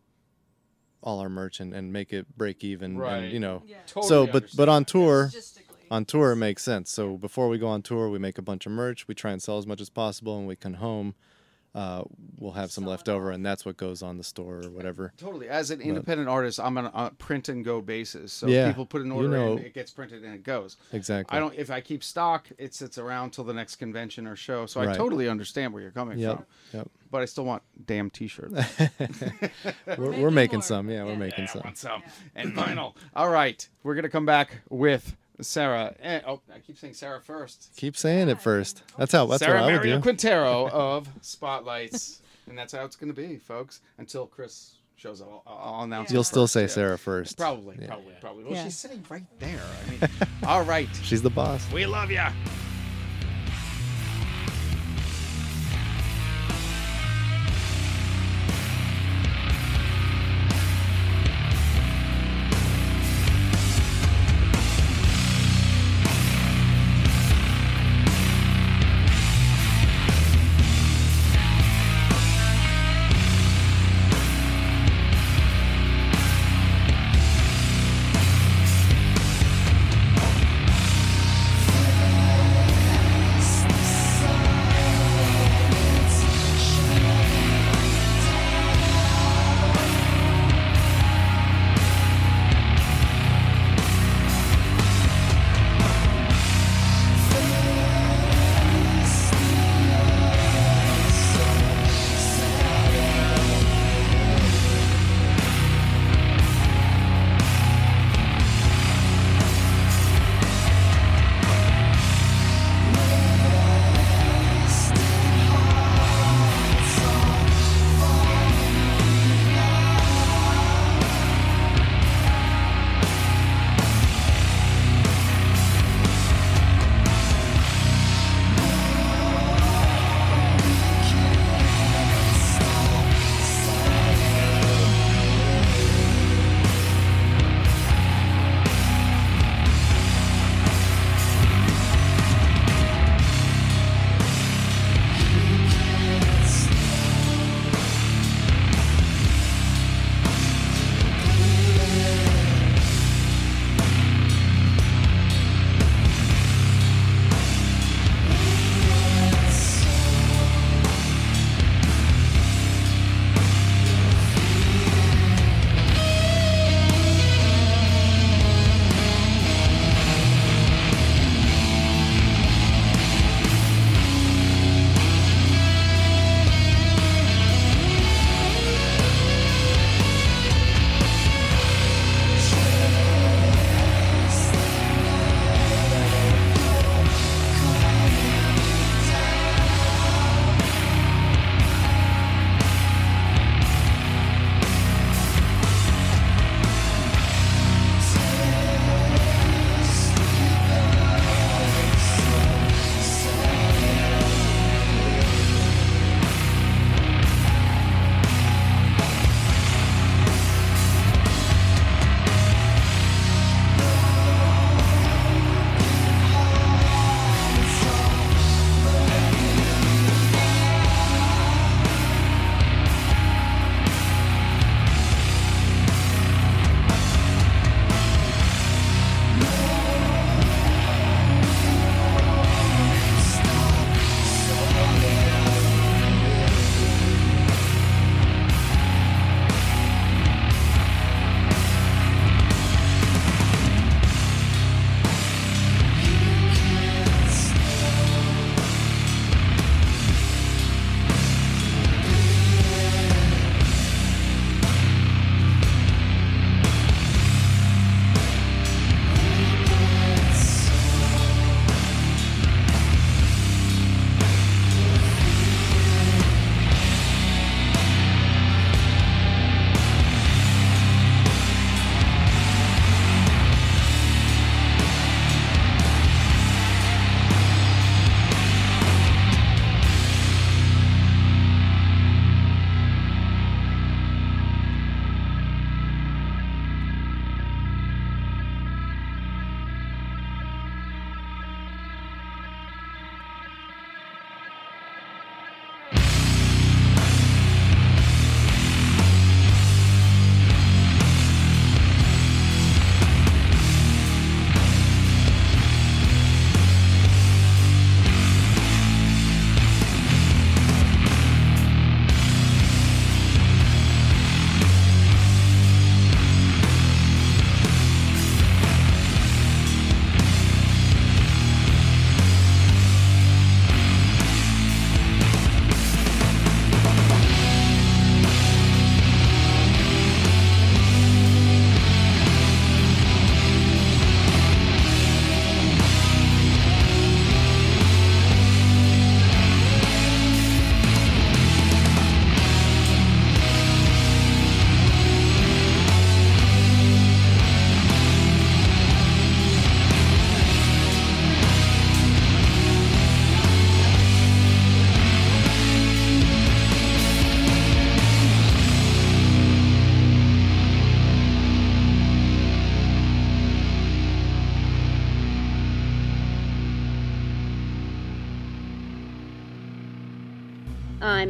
all our merch and, and make it break even, Right. and you know. Totally so, but but on tour, on tour it makes sense. So before we go on tour, we make a bunch of merch. We try and sell as much as possible, and we come home. Uh, we'll have some left over, and that's what goes on the store or whatever. Totally. As an independent artist, I'm on a print and go basis. So Yeah, people put an you order know- in, it gets printed and it goes. Exactly. I don't. If I keep stock, it sits around till the next convention or show. So I totally understand where you're coming Yep. from. Yep. But I still want damn t-shirts. We're, we're making some. Yeah, we're making I some. some and vinyl. All right, we're gonna come back with Sarah. And, oh, I keep saying Sarah first. Keep saying it first. That's how. That's Sarah what I would Mario do. Quintero of Spotlights, and that's how it's gonna be, folks. Until Chris shows up, I'll, I'll announce. You'll still say yeah. Sarah first. Probably, Yeah. probably, probably. Well, Yeah. she's sitting right there. I mean, all right. She's the boss. We love ya.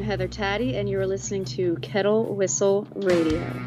Heather Taddy, and you're listening to Kettle Whistle Radio.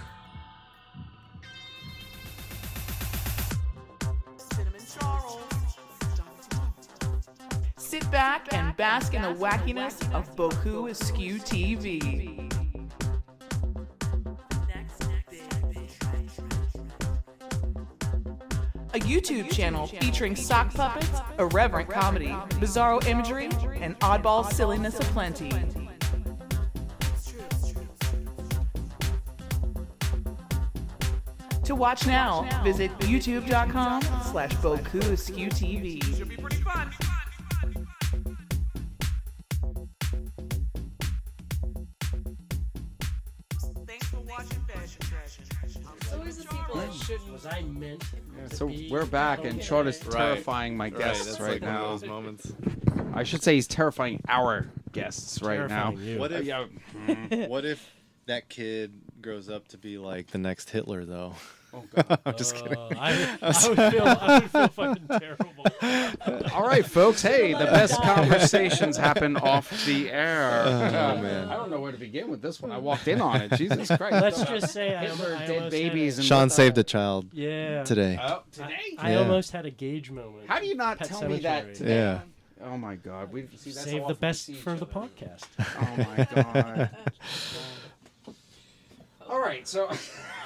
Sit back and bask in the wackiness of Boku Askew TV. A YouTube channel featuring sock puppets, irreverent comedy, bizarro imagery, and oddball silliness aplenty. To watch now, visit youtube.com slash Boku Askew TV. We're back, and Sean is Right. terrifying my guests that's right like one of now. those moments. I should say he's terrifying our guests right now. Terrifying you. What if- yeah, what if that kid grows up to be like the next Hitler, though? Oh, God. I'm just kidding. Uh, I, I would feel. I would feel fucking terrible. All right, folks. Hey, the best conversations happen off the air. Oh, man. I don't know where to begin with this one. I walked in on it. Jesus Christ. Let's just say I, Hitler, almo- I dead almost babies, and Sean saved a child yeah. today. Oh, today? I Yeah. almost had a gauge moment. How do you not Pet tell me that? Today? Yeah. Oh my God. We see that's Save the best for each the other. podcast. Oh my God. All right, so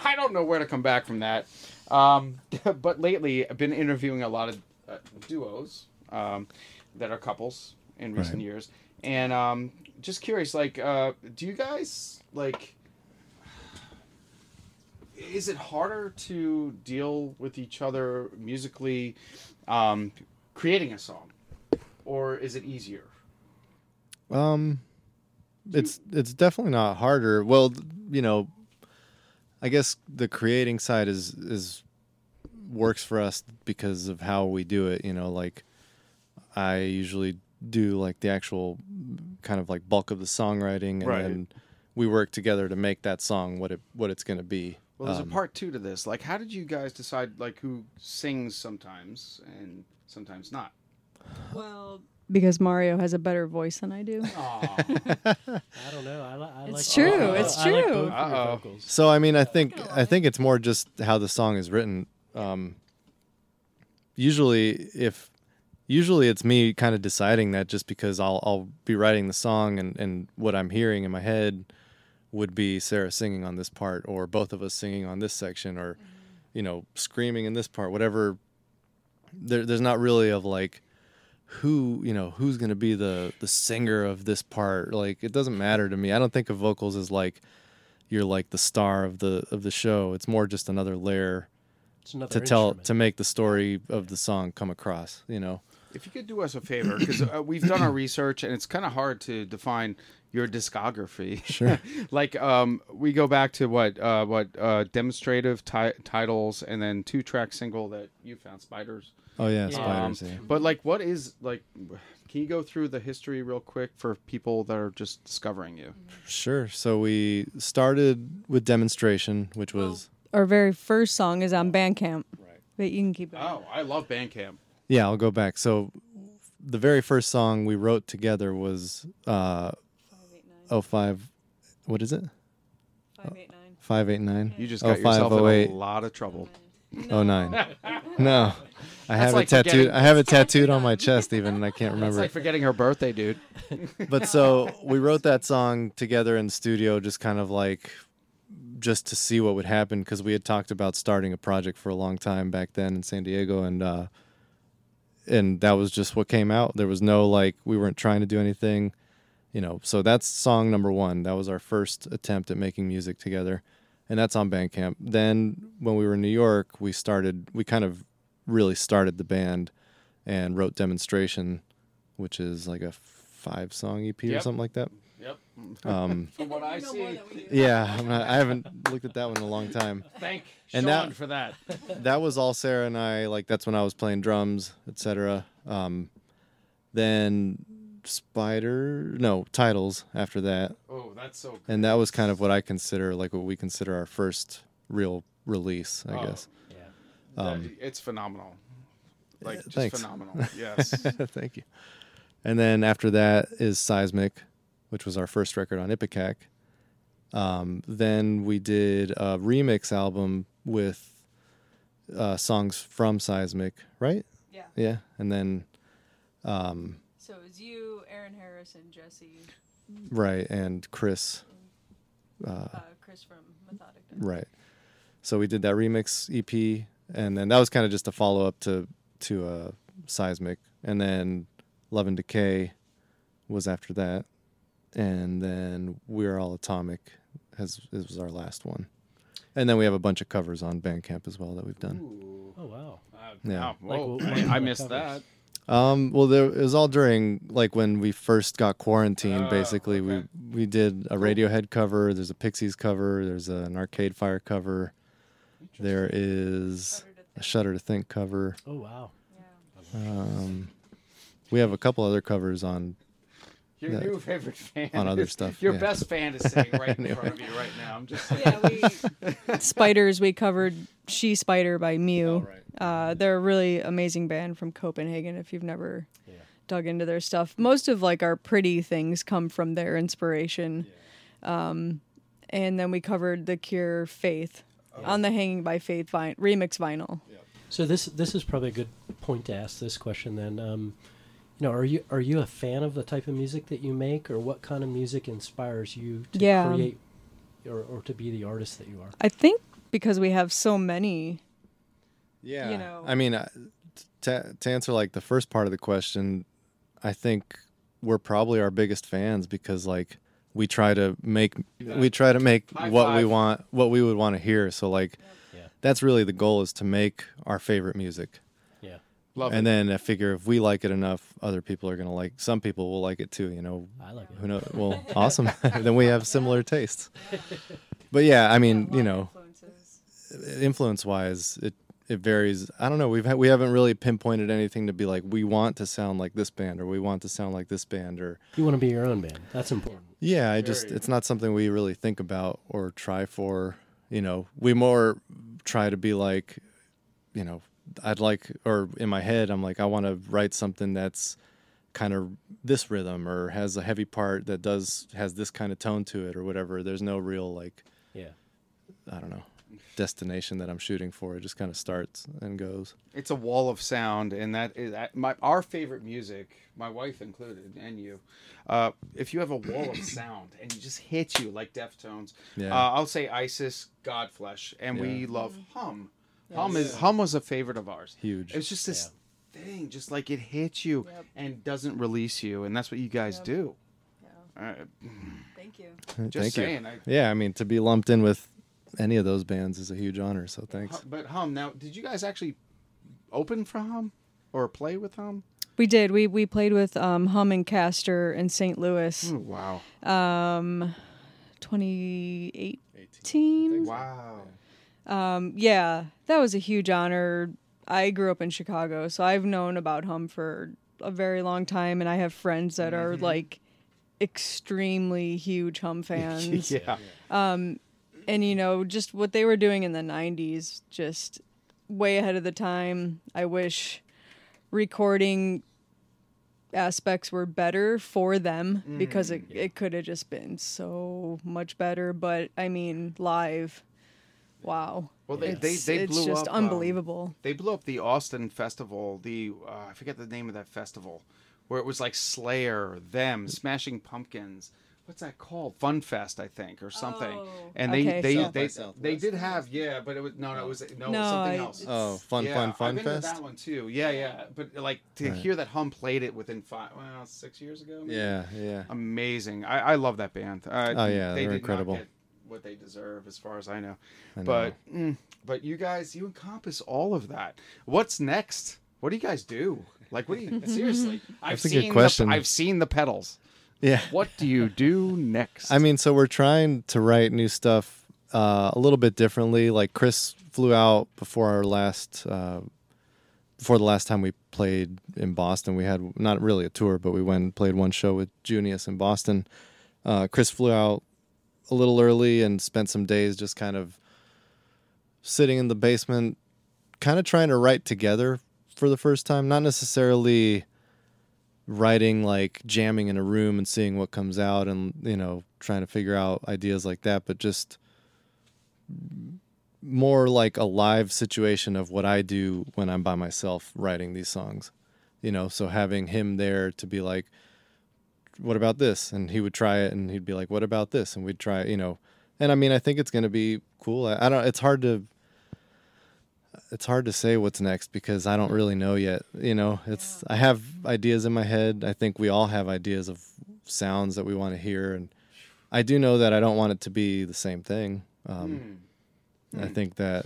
I don't know where to come back from that. Um, but lately, I've been interviewing a lot of uh, duos um, that are couples in recent Right. years, and um, just curious, like, uh, do you guys like? Is it harder to deal with each other musically, um, creating a song, or is it easier? Um, it's it's definitely not harder. Well, you know, I guess the creating side is is works for us because of how we do it. You know, like I usually do like the actual kind of like bulk of the songwriting, and Right. then we work together to make that song what it what it's going to be. Well, there's Um, a part two to this. Like, how did you guys decide like who sings sometimes and sometimes not? Well, because Mario has a better voice than I do. I don't know. I, li- I It's like. true, I- it's I like true. both your Uh-oh. vocals. So I mean, I think I think it's more just how the song is written. Um, usually, if usually it's me kind of deciding that just because I'll I'll be writing the song and and what I'm hearing in my head would be Sarah singing on this part or both of us singing on this section or you know screaming in this part whatever there, there's not really of like who you know who's going to be the the singer of this part. Like it doesn't matter to me. I don't think of vocals as like you're like the star of the of the show. It's more just another layer It's another to tell instrument. to make the story of the song come across you know? If you could do us a favor, because uh, we've done our research and it's kind of hard to define, your discography. Sure. like um, we go back to what uh, what uh, demonstrative ti- titles, and then two track single that you found, Spiders. Oh yeah, Um, spiders. yeah. But like, what is like? Can you go through the history real quick for people that are just discovering you? Sure. So we started with demonstration, which was Our very first song is on Bandcamp. Right. But you can keep going. Oh, I love Bandcamp. yeah. I'll go back. So the very first song we wrote together was uh, oh five. What is it? Five eight nine. Five eight nine. You just oh got yourself five oh in a lot of trouble. oh nine. No, I That's have like it tattooed. forgetting- I have it tattooed on my chest even, and I can't It's remember. like it. forgetting her birthday, dude. but so we wrote that song together in the studio just kind of like just to see what would happen because we had talked about starting a project for a long time back then in san diego and uh and that was just what came out there was no like we weren't trying to do anything you know so that's song number one that was our first attempt at making music together and that's on bandcamp then when we were in new york we started we kind of really started the band and wrote demonstration which is like a five song ep or something like that Yep. um From what I see. yeah I'm not, i haven't looked at that one in a long time Thank And Sean that- for that. that was all Sarah and I. Like that's when I was playing drums, etc. Um, then Spider, no titles after that, Oh, that's so. and that was kind of what I consider like what we consider our first real release, I Oh, guess. That- Um, it's phenomenal. Like just thanks. phenomenal. Yes. Thank you. And then after that is Seismic, which was our first record on Ipecac. Um, then we did a remix album with uh, songs from Seismic, right? Yeah. Yeah. And then, um, So it was you, Aaron Harris, and Jesse, right, and Chris, uh, Chris from Methodic. right. So we did that remix EP, and then that was kind of just a follow up to to uh, Seismic, and then Love and Decay was after that, and then We're All Atomic has this was our last one, and then we have a bunch of covers on Bandcamp as well that we've done. Oh wow. Yeah. Wow. Like, Whoa, I- what I, kind of missed covers? that. Um, well, there, it was all during like when we first got quarantined. Oh, basically, okay. we we did a Radiohead cover. There's a Pixies cover. There's an Arcade Fire cover. There is a Shudder to Think cover. Oh wow. Um, we have a couple other covers on. Your that- new favorite fan. on other stuff, Your yeah. best fan is sitting right in front of you right now. I'm just. Yeah, Spiders, we covered She Spider by Mew. Uh, they're a really amazing band from Copenhagen if you've never dug into their stuff. Most of like our pretty things come from their inspiration. Um, and then we covered The Cure Faith on the Hanging by Faith vine- remix vinyl. So this this is probably a good point to ask this question then. Um, you know, are you are you a fan of the type of music that you make, or what kind of music inspires you to Yeah. create, or, or to be the artist that you are? I think because we have so many. Yeah. You know. I mean, uh, to to answer like the first part of the question, I think we're probably our biggest fans because like we try to make we try to make High what we want what we would want to hear. So like Yeah. that's really the goal is to make our favorite music. Yeah. Love and it. then I figure if we like it enough, other people are gonna like. Some people will like it too. You know, I like it. who knows? Well, awesome. then we have similar tastes. But yeah, I mean, you know, influence wise, it it varies. I don't know. We've had, we haven't really pinpointed anything to be like we want to sound like this band or we want to sound like this band or You want to be your own band. That's important. yeah. I just it's not something we really think about or try for. You know, we more try to be like, you know, I'd like or in my head I'm like I want to write something that's kind of this rhythm or has a heavy part that does has this kind of tone to it or whatever. There's no real like Yeah. I don't know destination that I'm shooting for. It just kind of starts and goes. It's a wall of sound, and that is my our favorite music, my wife included, and you. Uh, if you have a wall of sound and you just hit you like Deftones, Yeah. uh, I'll say Isis, Godflesh, and we love Hum. Hum is Hum was a favorite of ours. Huge. It's just this thing, just like it hits you and doesn't release you, and that's what you guys do. Uh, Thank you. Just Thank saying, you. I- yeah, I mean to be lumped in with any of those bands is a huge honor. So thanks. But Hum, now, did you guys actually open for Hum or play with Hum? We did. We we played with um, Hum and Castor in St. Louis. Ooh, wow. Um, 2018. Wow. Um, yeah, that was a huge honor. I grew up in Chicago, so I've known about Hum for a very long time, and I have friends that are like extremely huge Hum fans. yeah. Um, and you know, just what they were doing in the '90s, just way ahead of the time. I wish recording aspects were better for them because it, it could have just been so much better. But I mean, live, wow. Well, they it's, they, they it's blew just up. um, unbelievable. they blew up the Austin festival. The uh, I forget the name of that festival, where it was like Slayer, them, Smashing Pumpkins. What's that called? Fun Fest, I think, or something. and they okay, they so- South by they, they did have yeah, but it was no no it was no, it was something I- else. Oh, fun, yeah, fun, fun I've been to fest. that one too. Yeah, yeah. But like to Right. hear that Hum played it within five, well, six years ago. maybe? Yeah, yeah. amazing. I, I love that band. Uh, Oh, yeah, they they're did incredible. Not get what they deserve, as far as I know. I know. But mm, but you guys, you encompass all of that. What's next? What do you guys do? Like, what do you seriously? I've That's a good seen question. The, I've seen the pedals. Yeah. What do you do next? I mean, so we're trying to write new stuff uh, a little bit differently. Like Chris flew out before our last, uh, before the last time we played in Boston. We had not really a tour, but we went and played one show with Junius in Boston. Uh, Chris flew out a little early and spent some days just kind of sitting in the basement, kind of trying to write together for the first time. Not necessarily writing like jamming in a room and seeing what comes out and you know trying to figure out ideas like that but just more like a live situation of what I do when I'm by myself writing these songs you know? So having him there to be like what about this? And he would try it and he'd be like what about this? And we'd try it you know? And I mean I think it's going to be cool. I, I don't it's hard to it's hard to say what's next because I don't really know yet. You know, it's I have ideas in my head. I think we all have ideas of sounds that we want to hear, and I do know that I don't want it to be the same thing. Um, I think that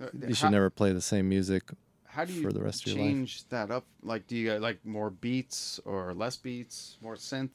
Uh, you should how, never play the same music. How do you for the rest of your life. change that up? Like, do you like more beats or less beats, more synth?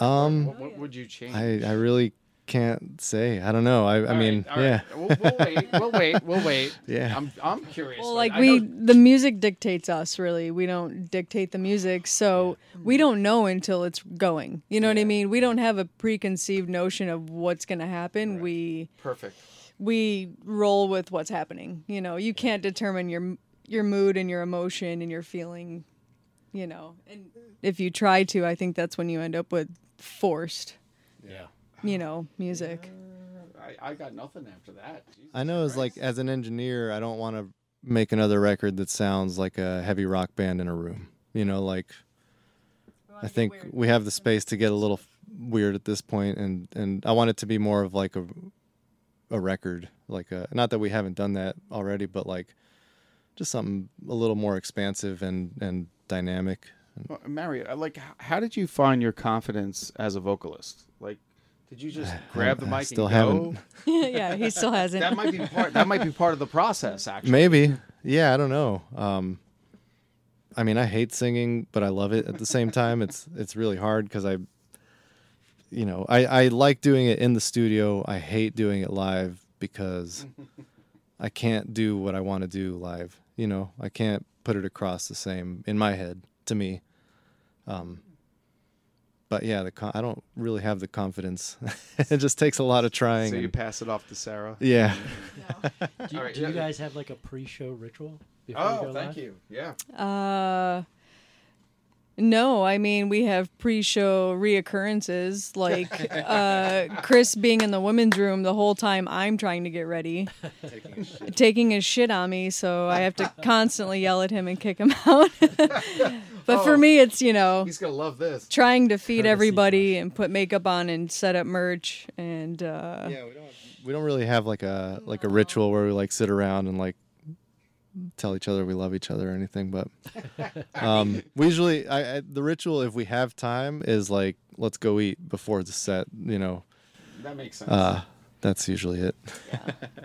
Um, what, what would you change? I I really can't say. I don't know. I I All mean, right, all yeah, right. We'll, we'll wait. We'll wait. We'll wait. Yeah. I'm I'm curious. Well, Like, like we, the music dictates us. Really, we don't dictate the music, so we don't know until it's going. You know what I mean? We don't have a preconceived notion of what's going to happen. We perfect. we roll with what's happening. You know, you can't determine your your mood and your emotion and your feeling. You know, and if you try to, I think that's when you end up with forced. Yeah. You know, music. I, I got nothing after that. Jesus I know as like as an engineer, I don't want to make another record that sounds like a heavy rock band in a room. You know, like I think we have the space to get a little weird at this point, and and I want it to be more of like a a record, like a not that we haven't done that already, but like just something a little more expansive and and dynamic. Well, Mary, uh, like, how did you find your confidence as a vocalist? Like, did you just grab the I mic still and haven't. yeah, he still hasn't. That might be part. That might be part of the process, actually. Maybe, yeah, I don't know. Um, I mean, I hate singing, but I love it at the same time. It's it's really hard because I, you know, I I like doing it in the studio. I hate doing it live because I can't do what I want to do live. You know, I can't put it across the same in my head to me. Um, but yeah, the con- I don't really have the confidence. it just takes a lot of trying. So you and- pass it off to Sarah. yeah. Do you, All right, do yeah. you guys have like a pre-show ritual? Before you Oh, go thank live? you. Yeah. Uh, no, I mean we have pre-show reoccurrences, like uh, Chris being in the women's room the whole time I'm trying to get ready, taking his shit on me, so I have to constantly yell at him and kick him out. but for Oh. me, it's you know He's gonna love this. trying to feed Courtesy everybody and put makeup on and set up merch and uh, yeah, we don't we don't really have like a like a ritual where we like sit around and like tell each other we love each other or anything. But um, we usually I, I the ritual if we have time is like let's go eat before the set. You know, That makes sense. uh, that's usually it.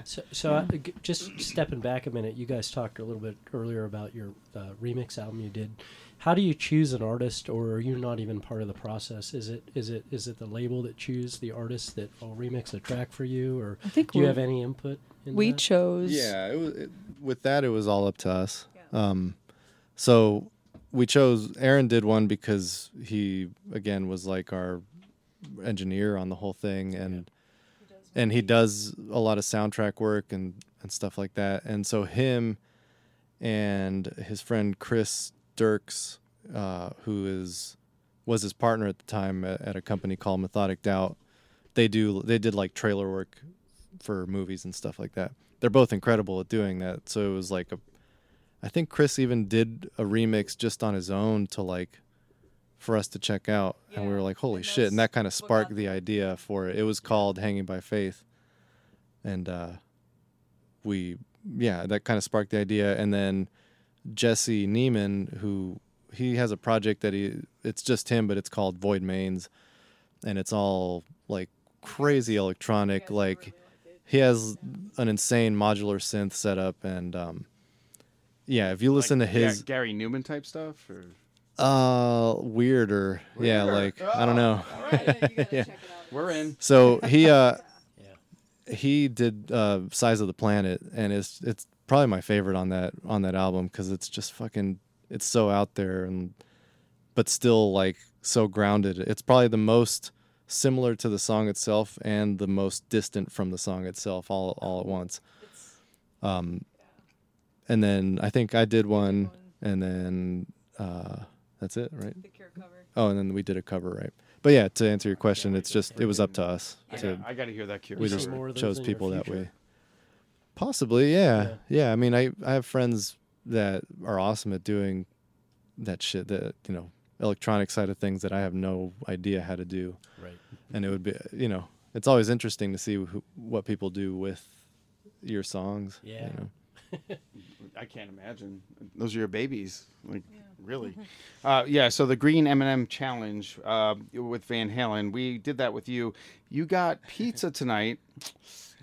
So, so uh, g- just stepping back a minute, you guys talked a little bit earlier about your uh, remix album you did. How do you choose an artist, or are you not even part of the process? Is it is it is it the label that choose the artist that will remix a track for you, or I think do you have any input? In We that? chose. Yeah, it was, it, with that it was all up to us. Um, so we chose Aaron did one because he again was like our engineer on the whole thing and and he does a lot of soundtrack work and and stuff like that. And so him and his friend Chris Dirks, uh, who is was his partner at the time at, at a company called Methodic Doubt. They do they did like trailer work for movies and stuff like that. They're both incredible at doing that. So it was like a I think Chris even did a remix just on his own to like for us to check out and we were like holy shit and that kind of sparked the idea for it. It was called Hanging by Faith. And uh we yeah, that kind of sparked the idea and then Jesse Neiman who he has a project that he it's just him but it's called Void Mains and it's all like crazy electronic like he has an insane modular synth setup and um yeah if you listen Like to his Ga- Gary Numan type stuff, or? Uh weirder, yeah like i don't know. yeah we're in. so he uh he did uh size of the planet and it's it's probably my favorite on that on that album because it's just fucking it's so out there and but still like so grounded. It's probably the most similar to the song itself and the most distant from the song itself all all at once. Um and then i think i did one and then uh that's it right? Oh and then we did a cover right. But yeah to answer your question it's just it was up to us to I gotta hear that Cure we just More of those chose people that future? way possibly yeah. yeah i mean i i have friends that are awesome at doing that shit that you know electronic side of things that i have no idea how to do Right. and it would be you know it's always interesting to see who, what people do with your songs you Yeah. know? I can't imagine. Those are your babies, like really. Uh, yeah. So the Green M&M Challenge uh, with Van Halen, we did that with you. You got pizza tonight,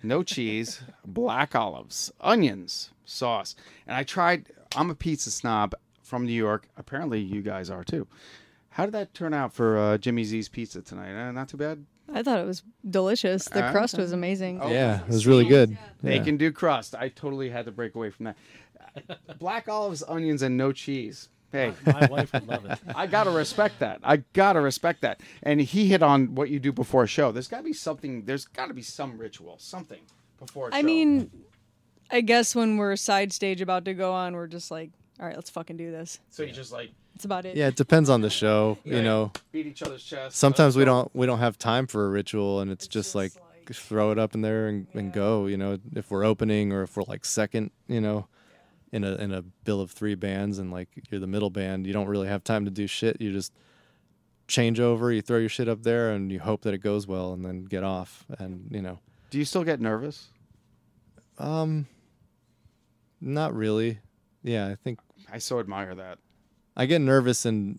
no cheese, black olives, onions, sauce, and I tried. I'm a pizza snob from New York. Apparently, you guys are too. How did that turn out for uh, Jimmy Z's pizza tonight? Uh, not too bad. I thought it was delicious. The Uh, crust was amazing. Oh, yeah it was really good They Yeah. can do crust. I totally had to break away from that. Black olives, onions, and no cheese. Hey, My wife would love it. I gotta respect that. I gotta respect that. And he hit on what you do before a show. There's gotta be something. There's gotta be some ritual, something before. A I show. I mean, I guess when we're side stage about to go on, we're just like, all right, let's fucking do this. so you just like That's about it. yeah it depends on the show you know beat each other's chest. sometimes we don't we don't have time for a ritual and it's, just, like, throw it up in there and, and go you know if we're opening or if we're like second you know in a in a bill of three bands and like you're the middle band you don't really have time to do shit you just change over you throw your shit up there and you hope that it goes well and then get off and you know Do you still get nervous? um not really yeah i think I so admire that. I get nervous and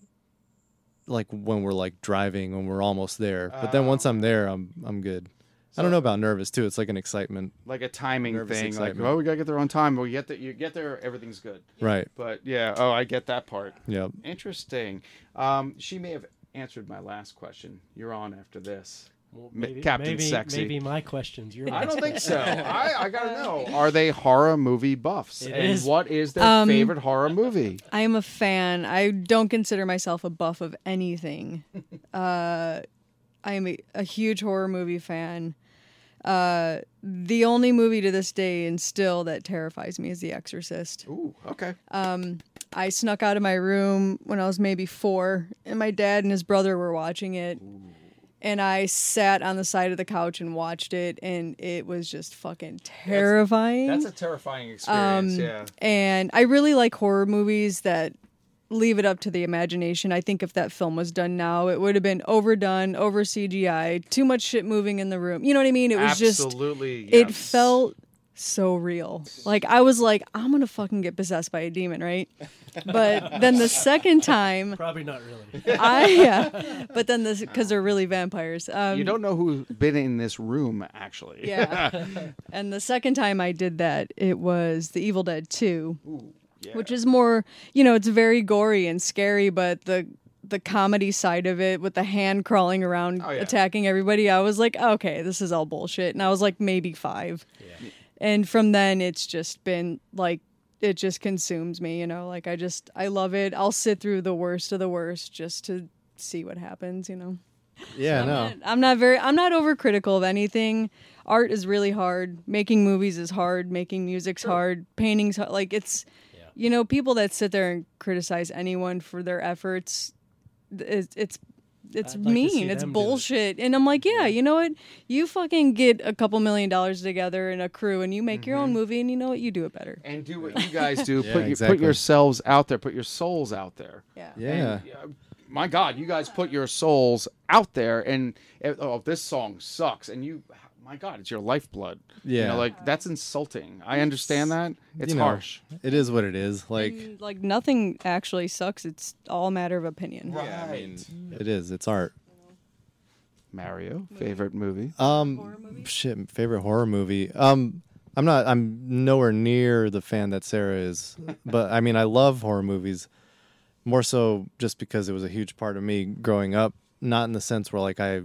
like when we're like driving when we're almost there. But then once I'm there, I'm I'm good. I don't know about nervous too. It's like an excitement. Like a timing Nervous thing. excitement. Like, oh, we gotta get there on time. We get there. You get there, everything's good. Right. But yeah. Oh, I get that part. Yep. Interesting. Um, she may have answered my last question. You're on after this. Well, maybe, Captain maybe, Sexy. Maybe my questions. Your I don't think so. I, I gotta know. Are they horror movie buffs? It and is. what is their Um, favorite horror movie? I am a fan. I don't consider myself a buff of anything. uh, I am a, a huge horror movie fan. Uh, the only movie to this day and still that terrifies me is The Exorcist. Ooh, okay. Um, I snuck out of my room when I was maybe four, and my dad and his brother were watching it. And I sat on the side of the couch and watched it, and it was just fucking terrifying. That's a terrifying experience. Um, yeah. And I really like horror movies that leave it up to the imagination. I think if that film was done now, it would have been overdone, over CGI, too much shit moving in the room. You know what I mean? It was just Absolutely. it felt so real. Like I was like, I'm gonna fucking get possessed by a demon, right? But then the second time, Probably not really. I yeah. But then this because they're really vampires. Um, you don't know who's been in this room, actually. Yeah. and the second time I did that, it was The Evil Dead 2, which is more, you know, it's very gory and scary, but the the comedy side of it with the hand crawling around Oh, yeah. attacking everybody, I was like, okay, this is all bullshit. And I was like maybe 5. And from then it's just been like it just consumes me, you know, like I just I love it. I'll sit through the worst of the worst just to see what happens, you know. Yeah, I'm no. not, I'm not very I'm not overcritical of anything. Art is really hard. Making movies is hard. Making music's hard. Painting's hard. like it's you know people that sit there and criticize anyone for their efforts it's it's it's I'd like mean. It's them do it. bullshit. And I'm like, yeah, you know what? You fucking get a couple million dollars together and a crew and you make your own movie and you know what? You do it better. And do what you guys do. Yeah, put, your, exactly. put yourselves out there. Put your souls out there. Yeah. Yeah. And, uh, my God, you guys put your souls out there, and uh, oh, this song sucks, and you, my God, it's your lifeblood. you Yeah. know, like that's insulting. I understand that. It's You know, harsh. It is what it is. Like, And, like nothing actually sucks. It's all a matter of opinion. yeah, I mean, it is. It's art. Mario, favorite movie. Um, shit, favorite horror movie. Um, I'm not. I'm nowhere near the fan that Sarah is, but I mean, I love horror movies. More so, just because it was a huge part of me growing up. Not in the sense where like I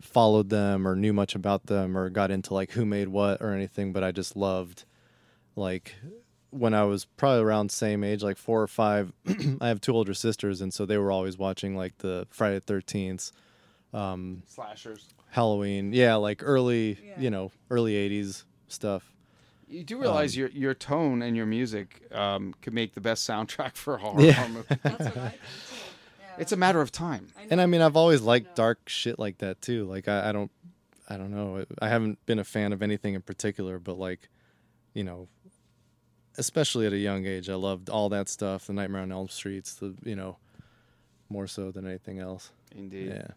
followed them or knew much about them or got into like who made what or anything, but I just loved like when I was probably around same age, like four or five. I have two older sisters, and so they were always watching like the Friday the Thirteenth. Um, Slashers. Halloween. Yeah, like early, you know, early 80s stuff. You do realize Um, your your tone and your music um, could make the best soundtrack for a horror, Yeah. horror movie. It's a matter of time. And I mean, I've always liked dark shit like that too. Like I, I don't I don't know. I haven't been a fan of anything in particular, but like, you know, especially at a young age, I loved all that stuff, the Nightmare on Elm Streets, the, you know, more so than anything else. Indeed. Yeah.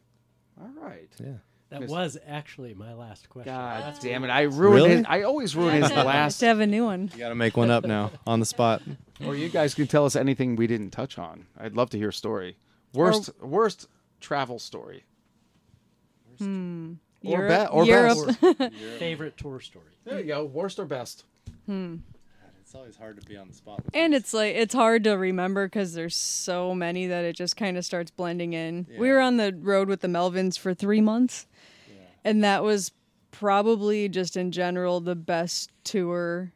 All right. Yeah. That Miss- was actually my last question. God That's damn it! I ruined Really? it. I always ruin his to last. have a new one. You got to make one up now on the spot. Or you guys can tell us anything we didn't touch on. I'd love to hear a story. Worst worst travel story. Hmm. Or, Europe- be- or Europe. best. Favorite tour story. There you go. Worst or best. Hmm. It's always hard to be on the spot. And it's like it's hard to remember because there's so many that it just kind of starts blending in. We were on the road with the Melvins for three months, and that was probably just in general the best tour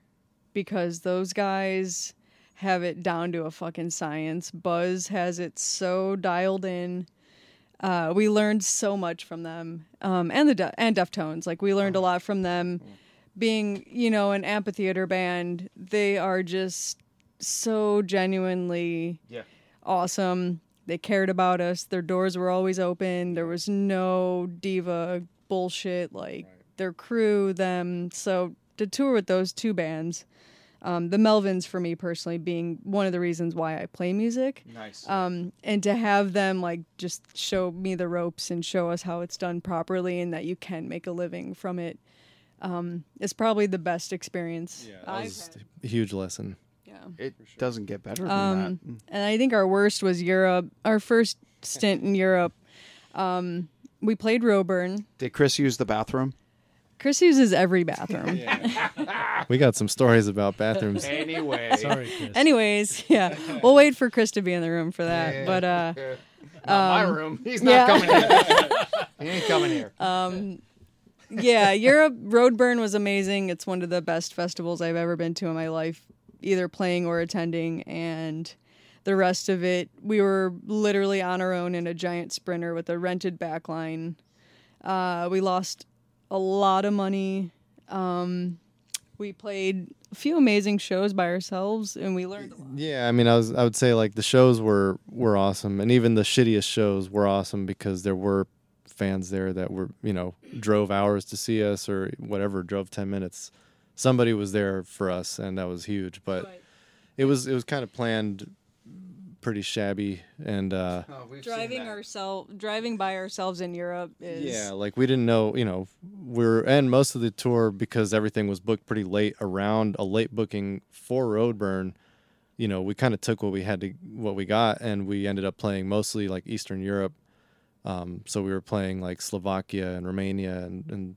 because those guys have it down to a fucking science. Buzz has it so dialed in. Uh, we learned so much from them, um, and the De- and Deftones. Like we learned a lot from them. Being, you know, an amphitheater band, they are just so genuinely Yeah. awesome. They cared about us. Their doors were always open. There was no diva bullshit. Like their crew, them. So to tour with those two bands, um, the Melvins for me personally being one of the reasons why I play music. Nice. Um, and to have them like just show me the ropes and show us how it's done properly and that you can make a living from it um, is probably the best experience I've had. A huge lesson. Yeah. It doesn't get better than Um, that. and I think our worst was Europe. Our first stint in Europe, um, we played Roadburn. Did Chris use the bathroom? Chris uses every bathroom. We got some stories about bathrooms. Anyway. Sorry, Chris. Anyways, yeah, we'll wait for Chris to be in the room for that. But uh, Not my um, room. He's not yeah. coming here. he ain't coming here. Um, yeah, Europe Roadburn was amazing. It's one of the best festivals I've ever been to in my life, either playing or attending. And the rest of it, we were literally on our own in a giant sprinter with a rented backline. Uh, we lost a lot of money. Um, we played a few amazing shows by ourselves, and we learned a lot. Yeah, I mean, I was I would say like the shows were were awesome, and even the shittiest shows were awesome because there were fans there that were you know drove hours to see us or whatever, drove ten minutes. Somebody was there for us, and that was huge. But it was it was kind of planned pretty shabby and uh, driving ourselves, driving by ourselves in Europe is yeah, like we didn't know, you know, we're and most of the tour because everything was booked pretty late around a late booking for Roadburn. You know, we kind of took what we had to what we got, and we ended up playing mostly like Eastern Europe. Um, so we were playing like Slovakia and Romania and, and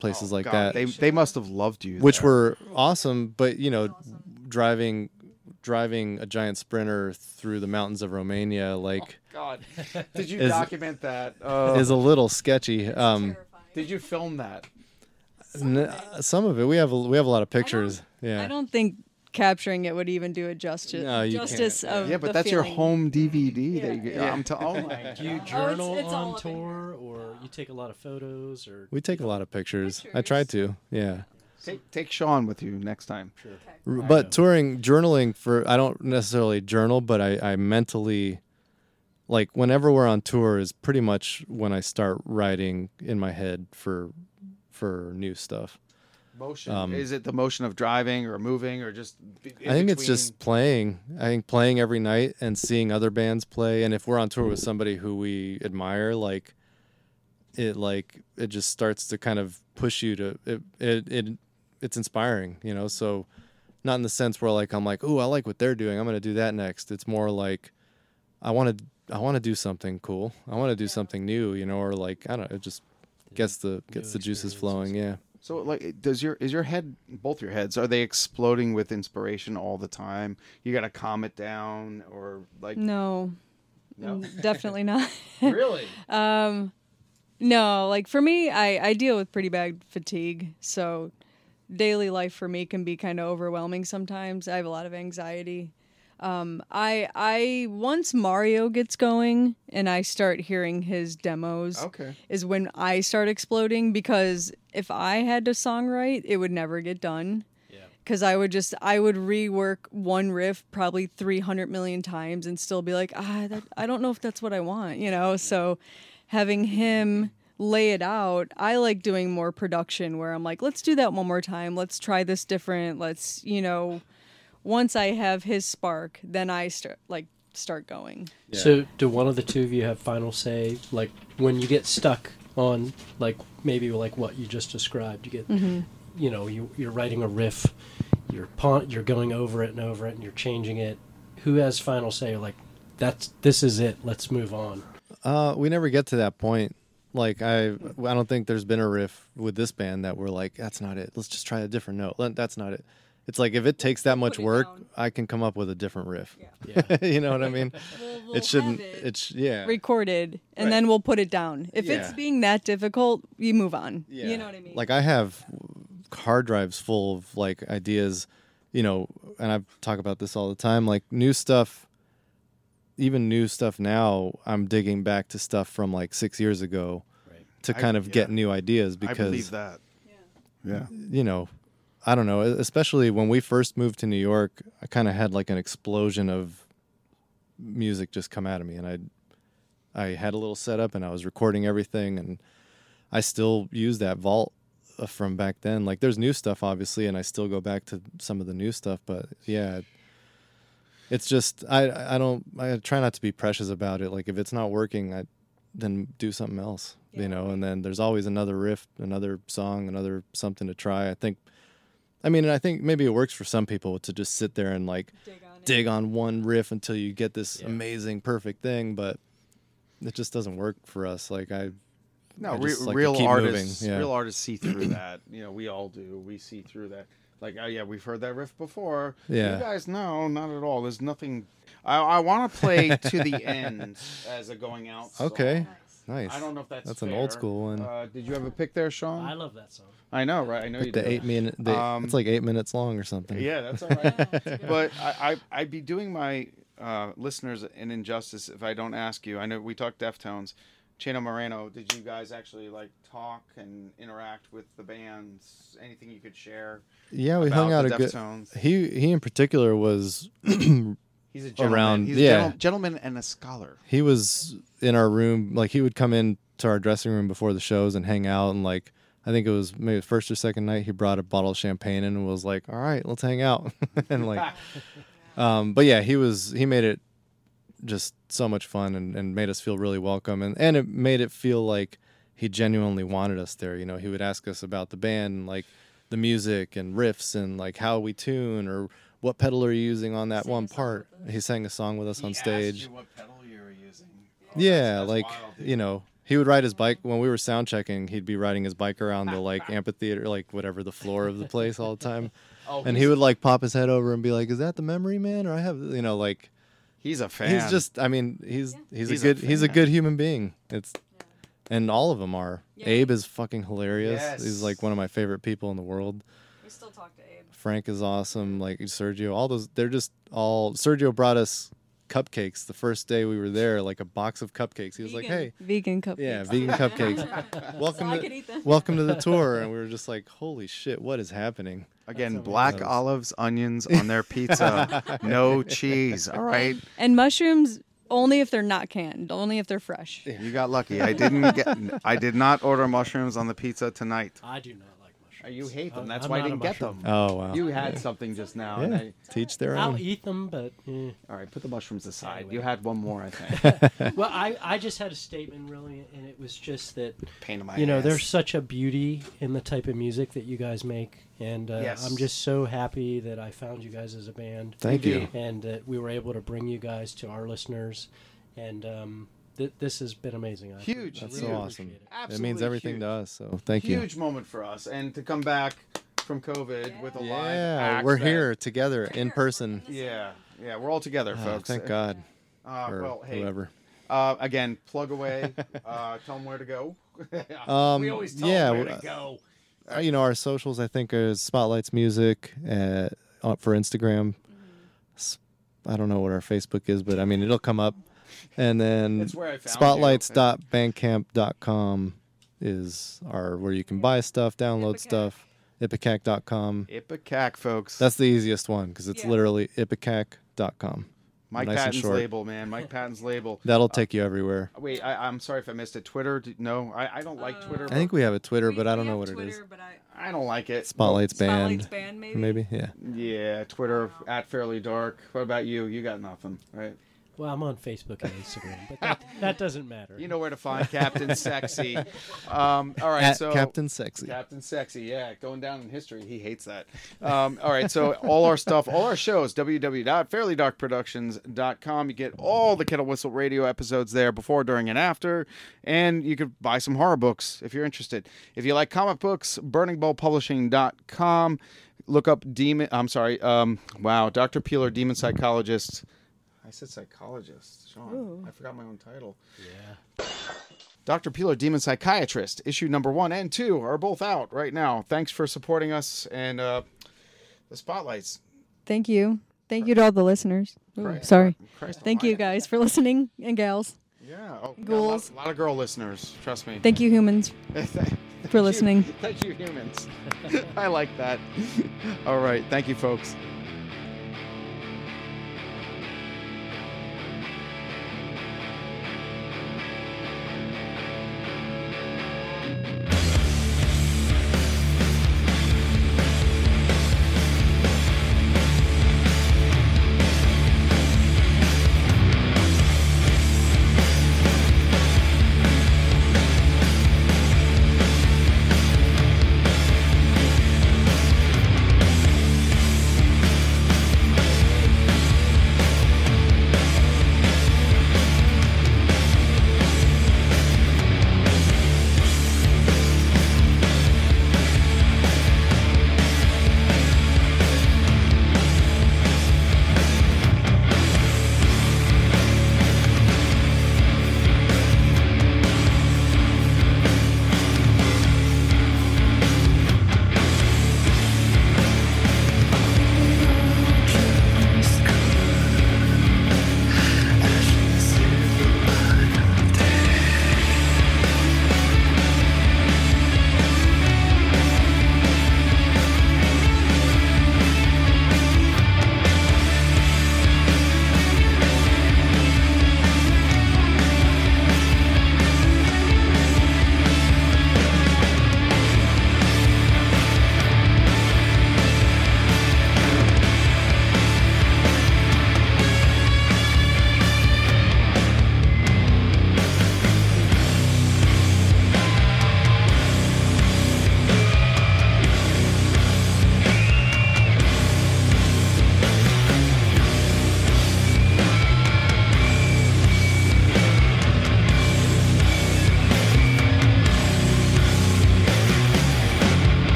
places like God, that They they must have loved you. which there. were awesome. But you know, driving driving a giant sprinter through the mountains of Romania, like, God. Did you is- document that? Oh. is a little sketchy. Um, Did you film that? n- some of it we have a, we have a lot of pictures. Yeah, I don't think capturing it would even do it justice. No, you can't. of yeah, but the that's your home DVD. that you, get. Yeah. I'm t- oh my Do you God. journal it's all on tour, or you take a lot of photos, or we take a lot of pictures. I try to. Yeah. Take, take Sean with you next time. Sure. R- But touring, journaling for I don't necessarily journal, but I, I mentally, like whenever we're on tour, is pretty much when I start writing in my head for for new stuff. Motion. Um, Is it the motion of driving or moving or just? I think it's just playing. I think playing every night and seeing other bands play, and if we're on tour with somebody who we admire, like it, like it just starts to kind of push you to it. It, it it's inspiring, you know. So not in the sense where like I'm like, oh, I like what they're doing. I'm gonna do that next. It's more like I want to I want to do something cool. I want to do something new, you know, or like I don't know. It just gets the gets the juices flowing. Yeah. So like, does your is your head both your heads are they exploding with inspiration all the time? You got to calm it down or like No, No? Mm, definitely not. really? Um, no, like for me, I I deal with pretty bad fatigue, so daily life for me can be kind of overwhelming sometimes. I have a lot of anxiety. Um, I I once Mario gets going and I start hearing his demos Okay. is when I start exploding because if I had to songwrite, it would never get done. Because I would just I would rework one riff probably three hundred million times and still be like ah that, I don't know if that's what I want you know so having him lay it out I like doing more production where I'm like let's do that one more time let's try this different let's you know once I have his spark then I start like start going So, do one of the two of you have final say? Like when you get stuck on, like maybe like what you just described, you get, Mhm. you know, you you're writing a riff, you're pawn, you're going over it and over it, and you're changing it. Who has final say? Like that's this is it. Let's move on. Uh, we never get to that point. Like I, I don't think there's been a riff with this band that we're like, that's not it. Let's just try a different note. That's not it. It's like if it takes that much work, I can come up with a different riff. Yeah. you know what I mean? we'll it shouldn't. have it It's yeah. recorded and Right. then we'll put it down if it's being that difficult you move on Yeah. you know what I mean Like I have hard drives full of like ideas, you know, and I talk about this all the time. Like new stuff, even new stuff now. I'm digging back to stuff from like six years ago to I- kind of get new ideas because I because believe that. Yeah. you know, I don't know, especially when we first moved to New York, I kind of had like an explosion of music just come out of me and I I had a little setup and I was recording everything and I still use that vault uh, from back then. Like there's new stuff obviously and I still go back to some of the new stuff, but yeah, it's just I I don't I try not to be precious about it. Like if it's not working, I then do something else, you know. And then there's always another riff, another song, another something to try. I think, I mean, I think maybe it works for some people to just sit there and like dig on, one riff until you get this amazing, perfect thing. But it just doesn't work for us. Like I, No, I re- just like to real keep artists. Yeah. real artists see through that. You know, we all do. We see through that. Like, oh yeah, we've heard that riff before. Yeah. You guys, no, not at all. There's nothing. I, I want to play to the end as a going out. song. Okay. Nice. I don't know if that's That's an old school one. Uh, did you have a pick there, Sean? I love that song. I know, right? I know you Like the do. eight minute, the, Um, it's like eight minutes long or something. Yeah, that's all right. but I, I, I'd be doing my uh, listeners an injustice if I don't ask you. I know we talked Deftones. Chino Moreno, did you guys actually like talk and interact with the bands? Anything you could share? Yeah, we about hung out the a good. Deftones? He he in particular was He's a gentleman. around. He's a yeah, gentle- gentleman and a scholar. he was in our room. Like he would come in to our dressing room before the shows and hang out. And like I think it was maybe the first or second night, he brought a bottle of champagne and was like, "All right, let's hang out." and like, um, but yeah, he was he made it just so much fun and, and made us feel really welcome and, and it made it feel like he genuinely wanted us there. You know, he would ask us about the band and like the music and riffs and like how we tune or what pedal are you using on that one part. He sang a song with us on stage. what pedal you were using. Oh, yeah, like you know, he would ride his bike when we were sound checking. He'd be riding his bike around the like amphitheater, like whatever the floor of the place all the time. Oh, and he would like pop his head over and be like, "Is that the Memory Man?" Or I have, you know, like He's a fan. he's just. I mean, he's he's, He's a a good he's a fan. good human being. It's and all of them are. Abe is fucking hilarious. Yes. He's like one of my favorite people in the world. We still talk to Abe. Frank is awesome. Like Sergio, all those. They're just all. Sergio brought us cupcakes the first day we were there, like a box of cupcakes. He was like, "Hey, vegan cupcakes. yeah, vegan cupcakes. welcome So to could eat them. welcome to the tour." And we were just like, "Holy shit, what is happening?" Again, black olives, onions on their pizza, no cheese. All right, And mushrooms only if they're not canned, only if they're fresh. you got lucky. I didn't get. I did not order mushrooms on the pizza tonight. I do not like mushrooms. You hate them. That's I'm why I not a didn't get them. Oh wow. You had something just now. and yeah, I- teach their own I'll own. eat them, but eh. all right, put the mushrooms aside. Anyway. You had one more, I think. well, I, I just had a statement really, and it was just that Pain in my you know ass. there's such a beauty in the type of music that you guys make, and uh, Yes. I'm just so happy that I found you guys as a band. Thank you. and that we were able to bring you guys to our listeners, and um, th- this has been amazing. I Huge. That's really so awesome. it. It means everything huge. to us. So thank you. Huge moment for us, and to come back from COVID with a live Yeah, we're here together in person. Yeah, yeah, we're all together, Ah, folks. thank God. Uh, or well, hey, whoever. Uh, again, plug away. uh, tell them where to go. Um, we always tell yeah, them where w- to go. Uh, you know, our socials I think is Spotlights Music uh, for Instagram. I don't know what our Facebook is, but I mean it'll come up. And then It's where I found you. spotlights.bandcamp.com is our where you can buy stuff, download stuff. Ipecac.com. Ipecac, folks. That's the easiest one because it's Yeah. literally ipecac.com. Mike nice and Patton's short. label, man. Mike Patton's label. That'll take you everywhere. Uh, wait, I, I'm sorry if I missed it. Twitter? Do- No, I, I don't like oh. Twitter. I think we have a Twitter, We- but I don't know have what it is. Twitter, But I, I don't like it. Spotlights Spotlights band, band, maybe. maybe. Yeah. Yeah, Twitter oh. at Fairly Dark. What about you? You got nothing, right? Well, I'm on Facebook and Instagram, but that, that doesn't matter. You know where to find Captain Sexy. Um, all right, At so Captain Sexy. Captain Sexy, yeah, going down in history. He hates that. Um, all right, so all our stuff, all our shows, www.fairlydarkproductions.com. You get all the Kettle Whistle Radio episodes there before, during, and after. And you could buy some horror books if you're interested. If you like comic books, burningballpublishing.com. Look up Demon, I'm sorry, um, wow, Dr. Peeler, Demon Psychologist. I said psychologist, Sean. I forgot my own title. Yeah. Dr. Peeler, Demon Psychiatrist, issue number one and two are both out right now. Thanks for supporting us and uh, the spotlights. Thank you. Thank you to all the listeners. Ooh, Christ- sorry. Christ Thank you guys for listening and gals. Yeah, oh, we got Ghouls. A lot, a lot of girl listeners. Trust me. Thank you humans Thank for you. listening. Thank you, humans. I like that. All right. Thank you, folks.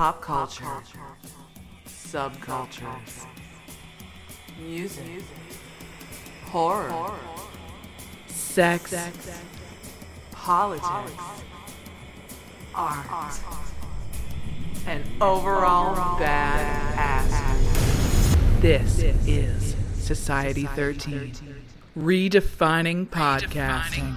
Pop culture, subcultures, music, horror, sex, politics, art, and overall bad ass. This is Society 13, redefining podcasting.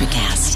Electricast. Electricast.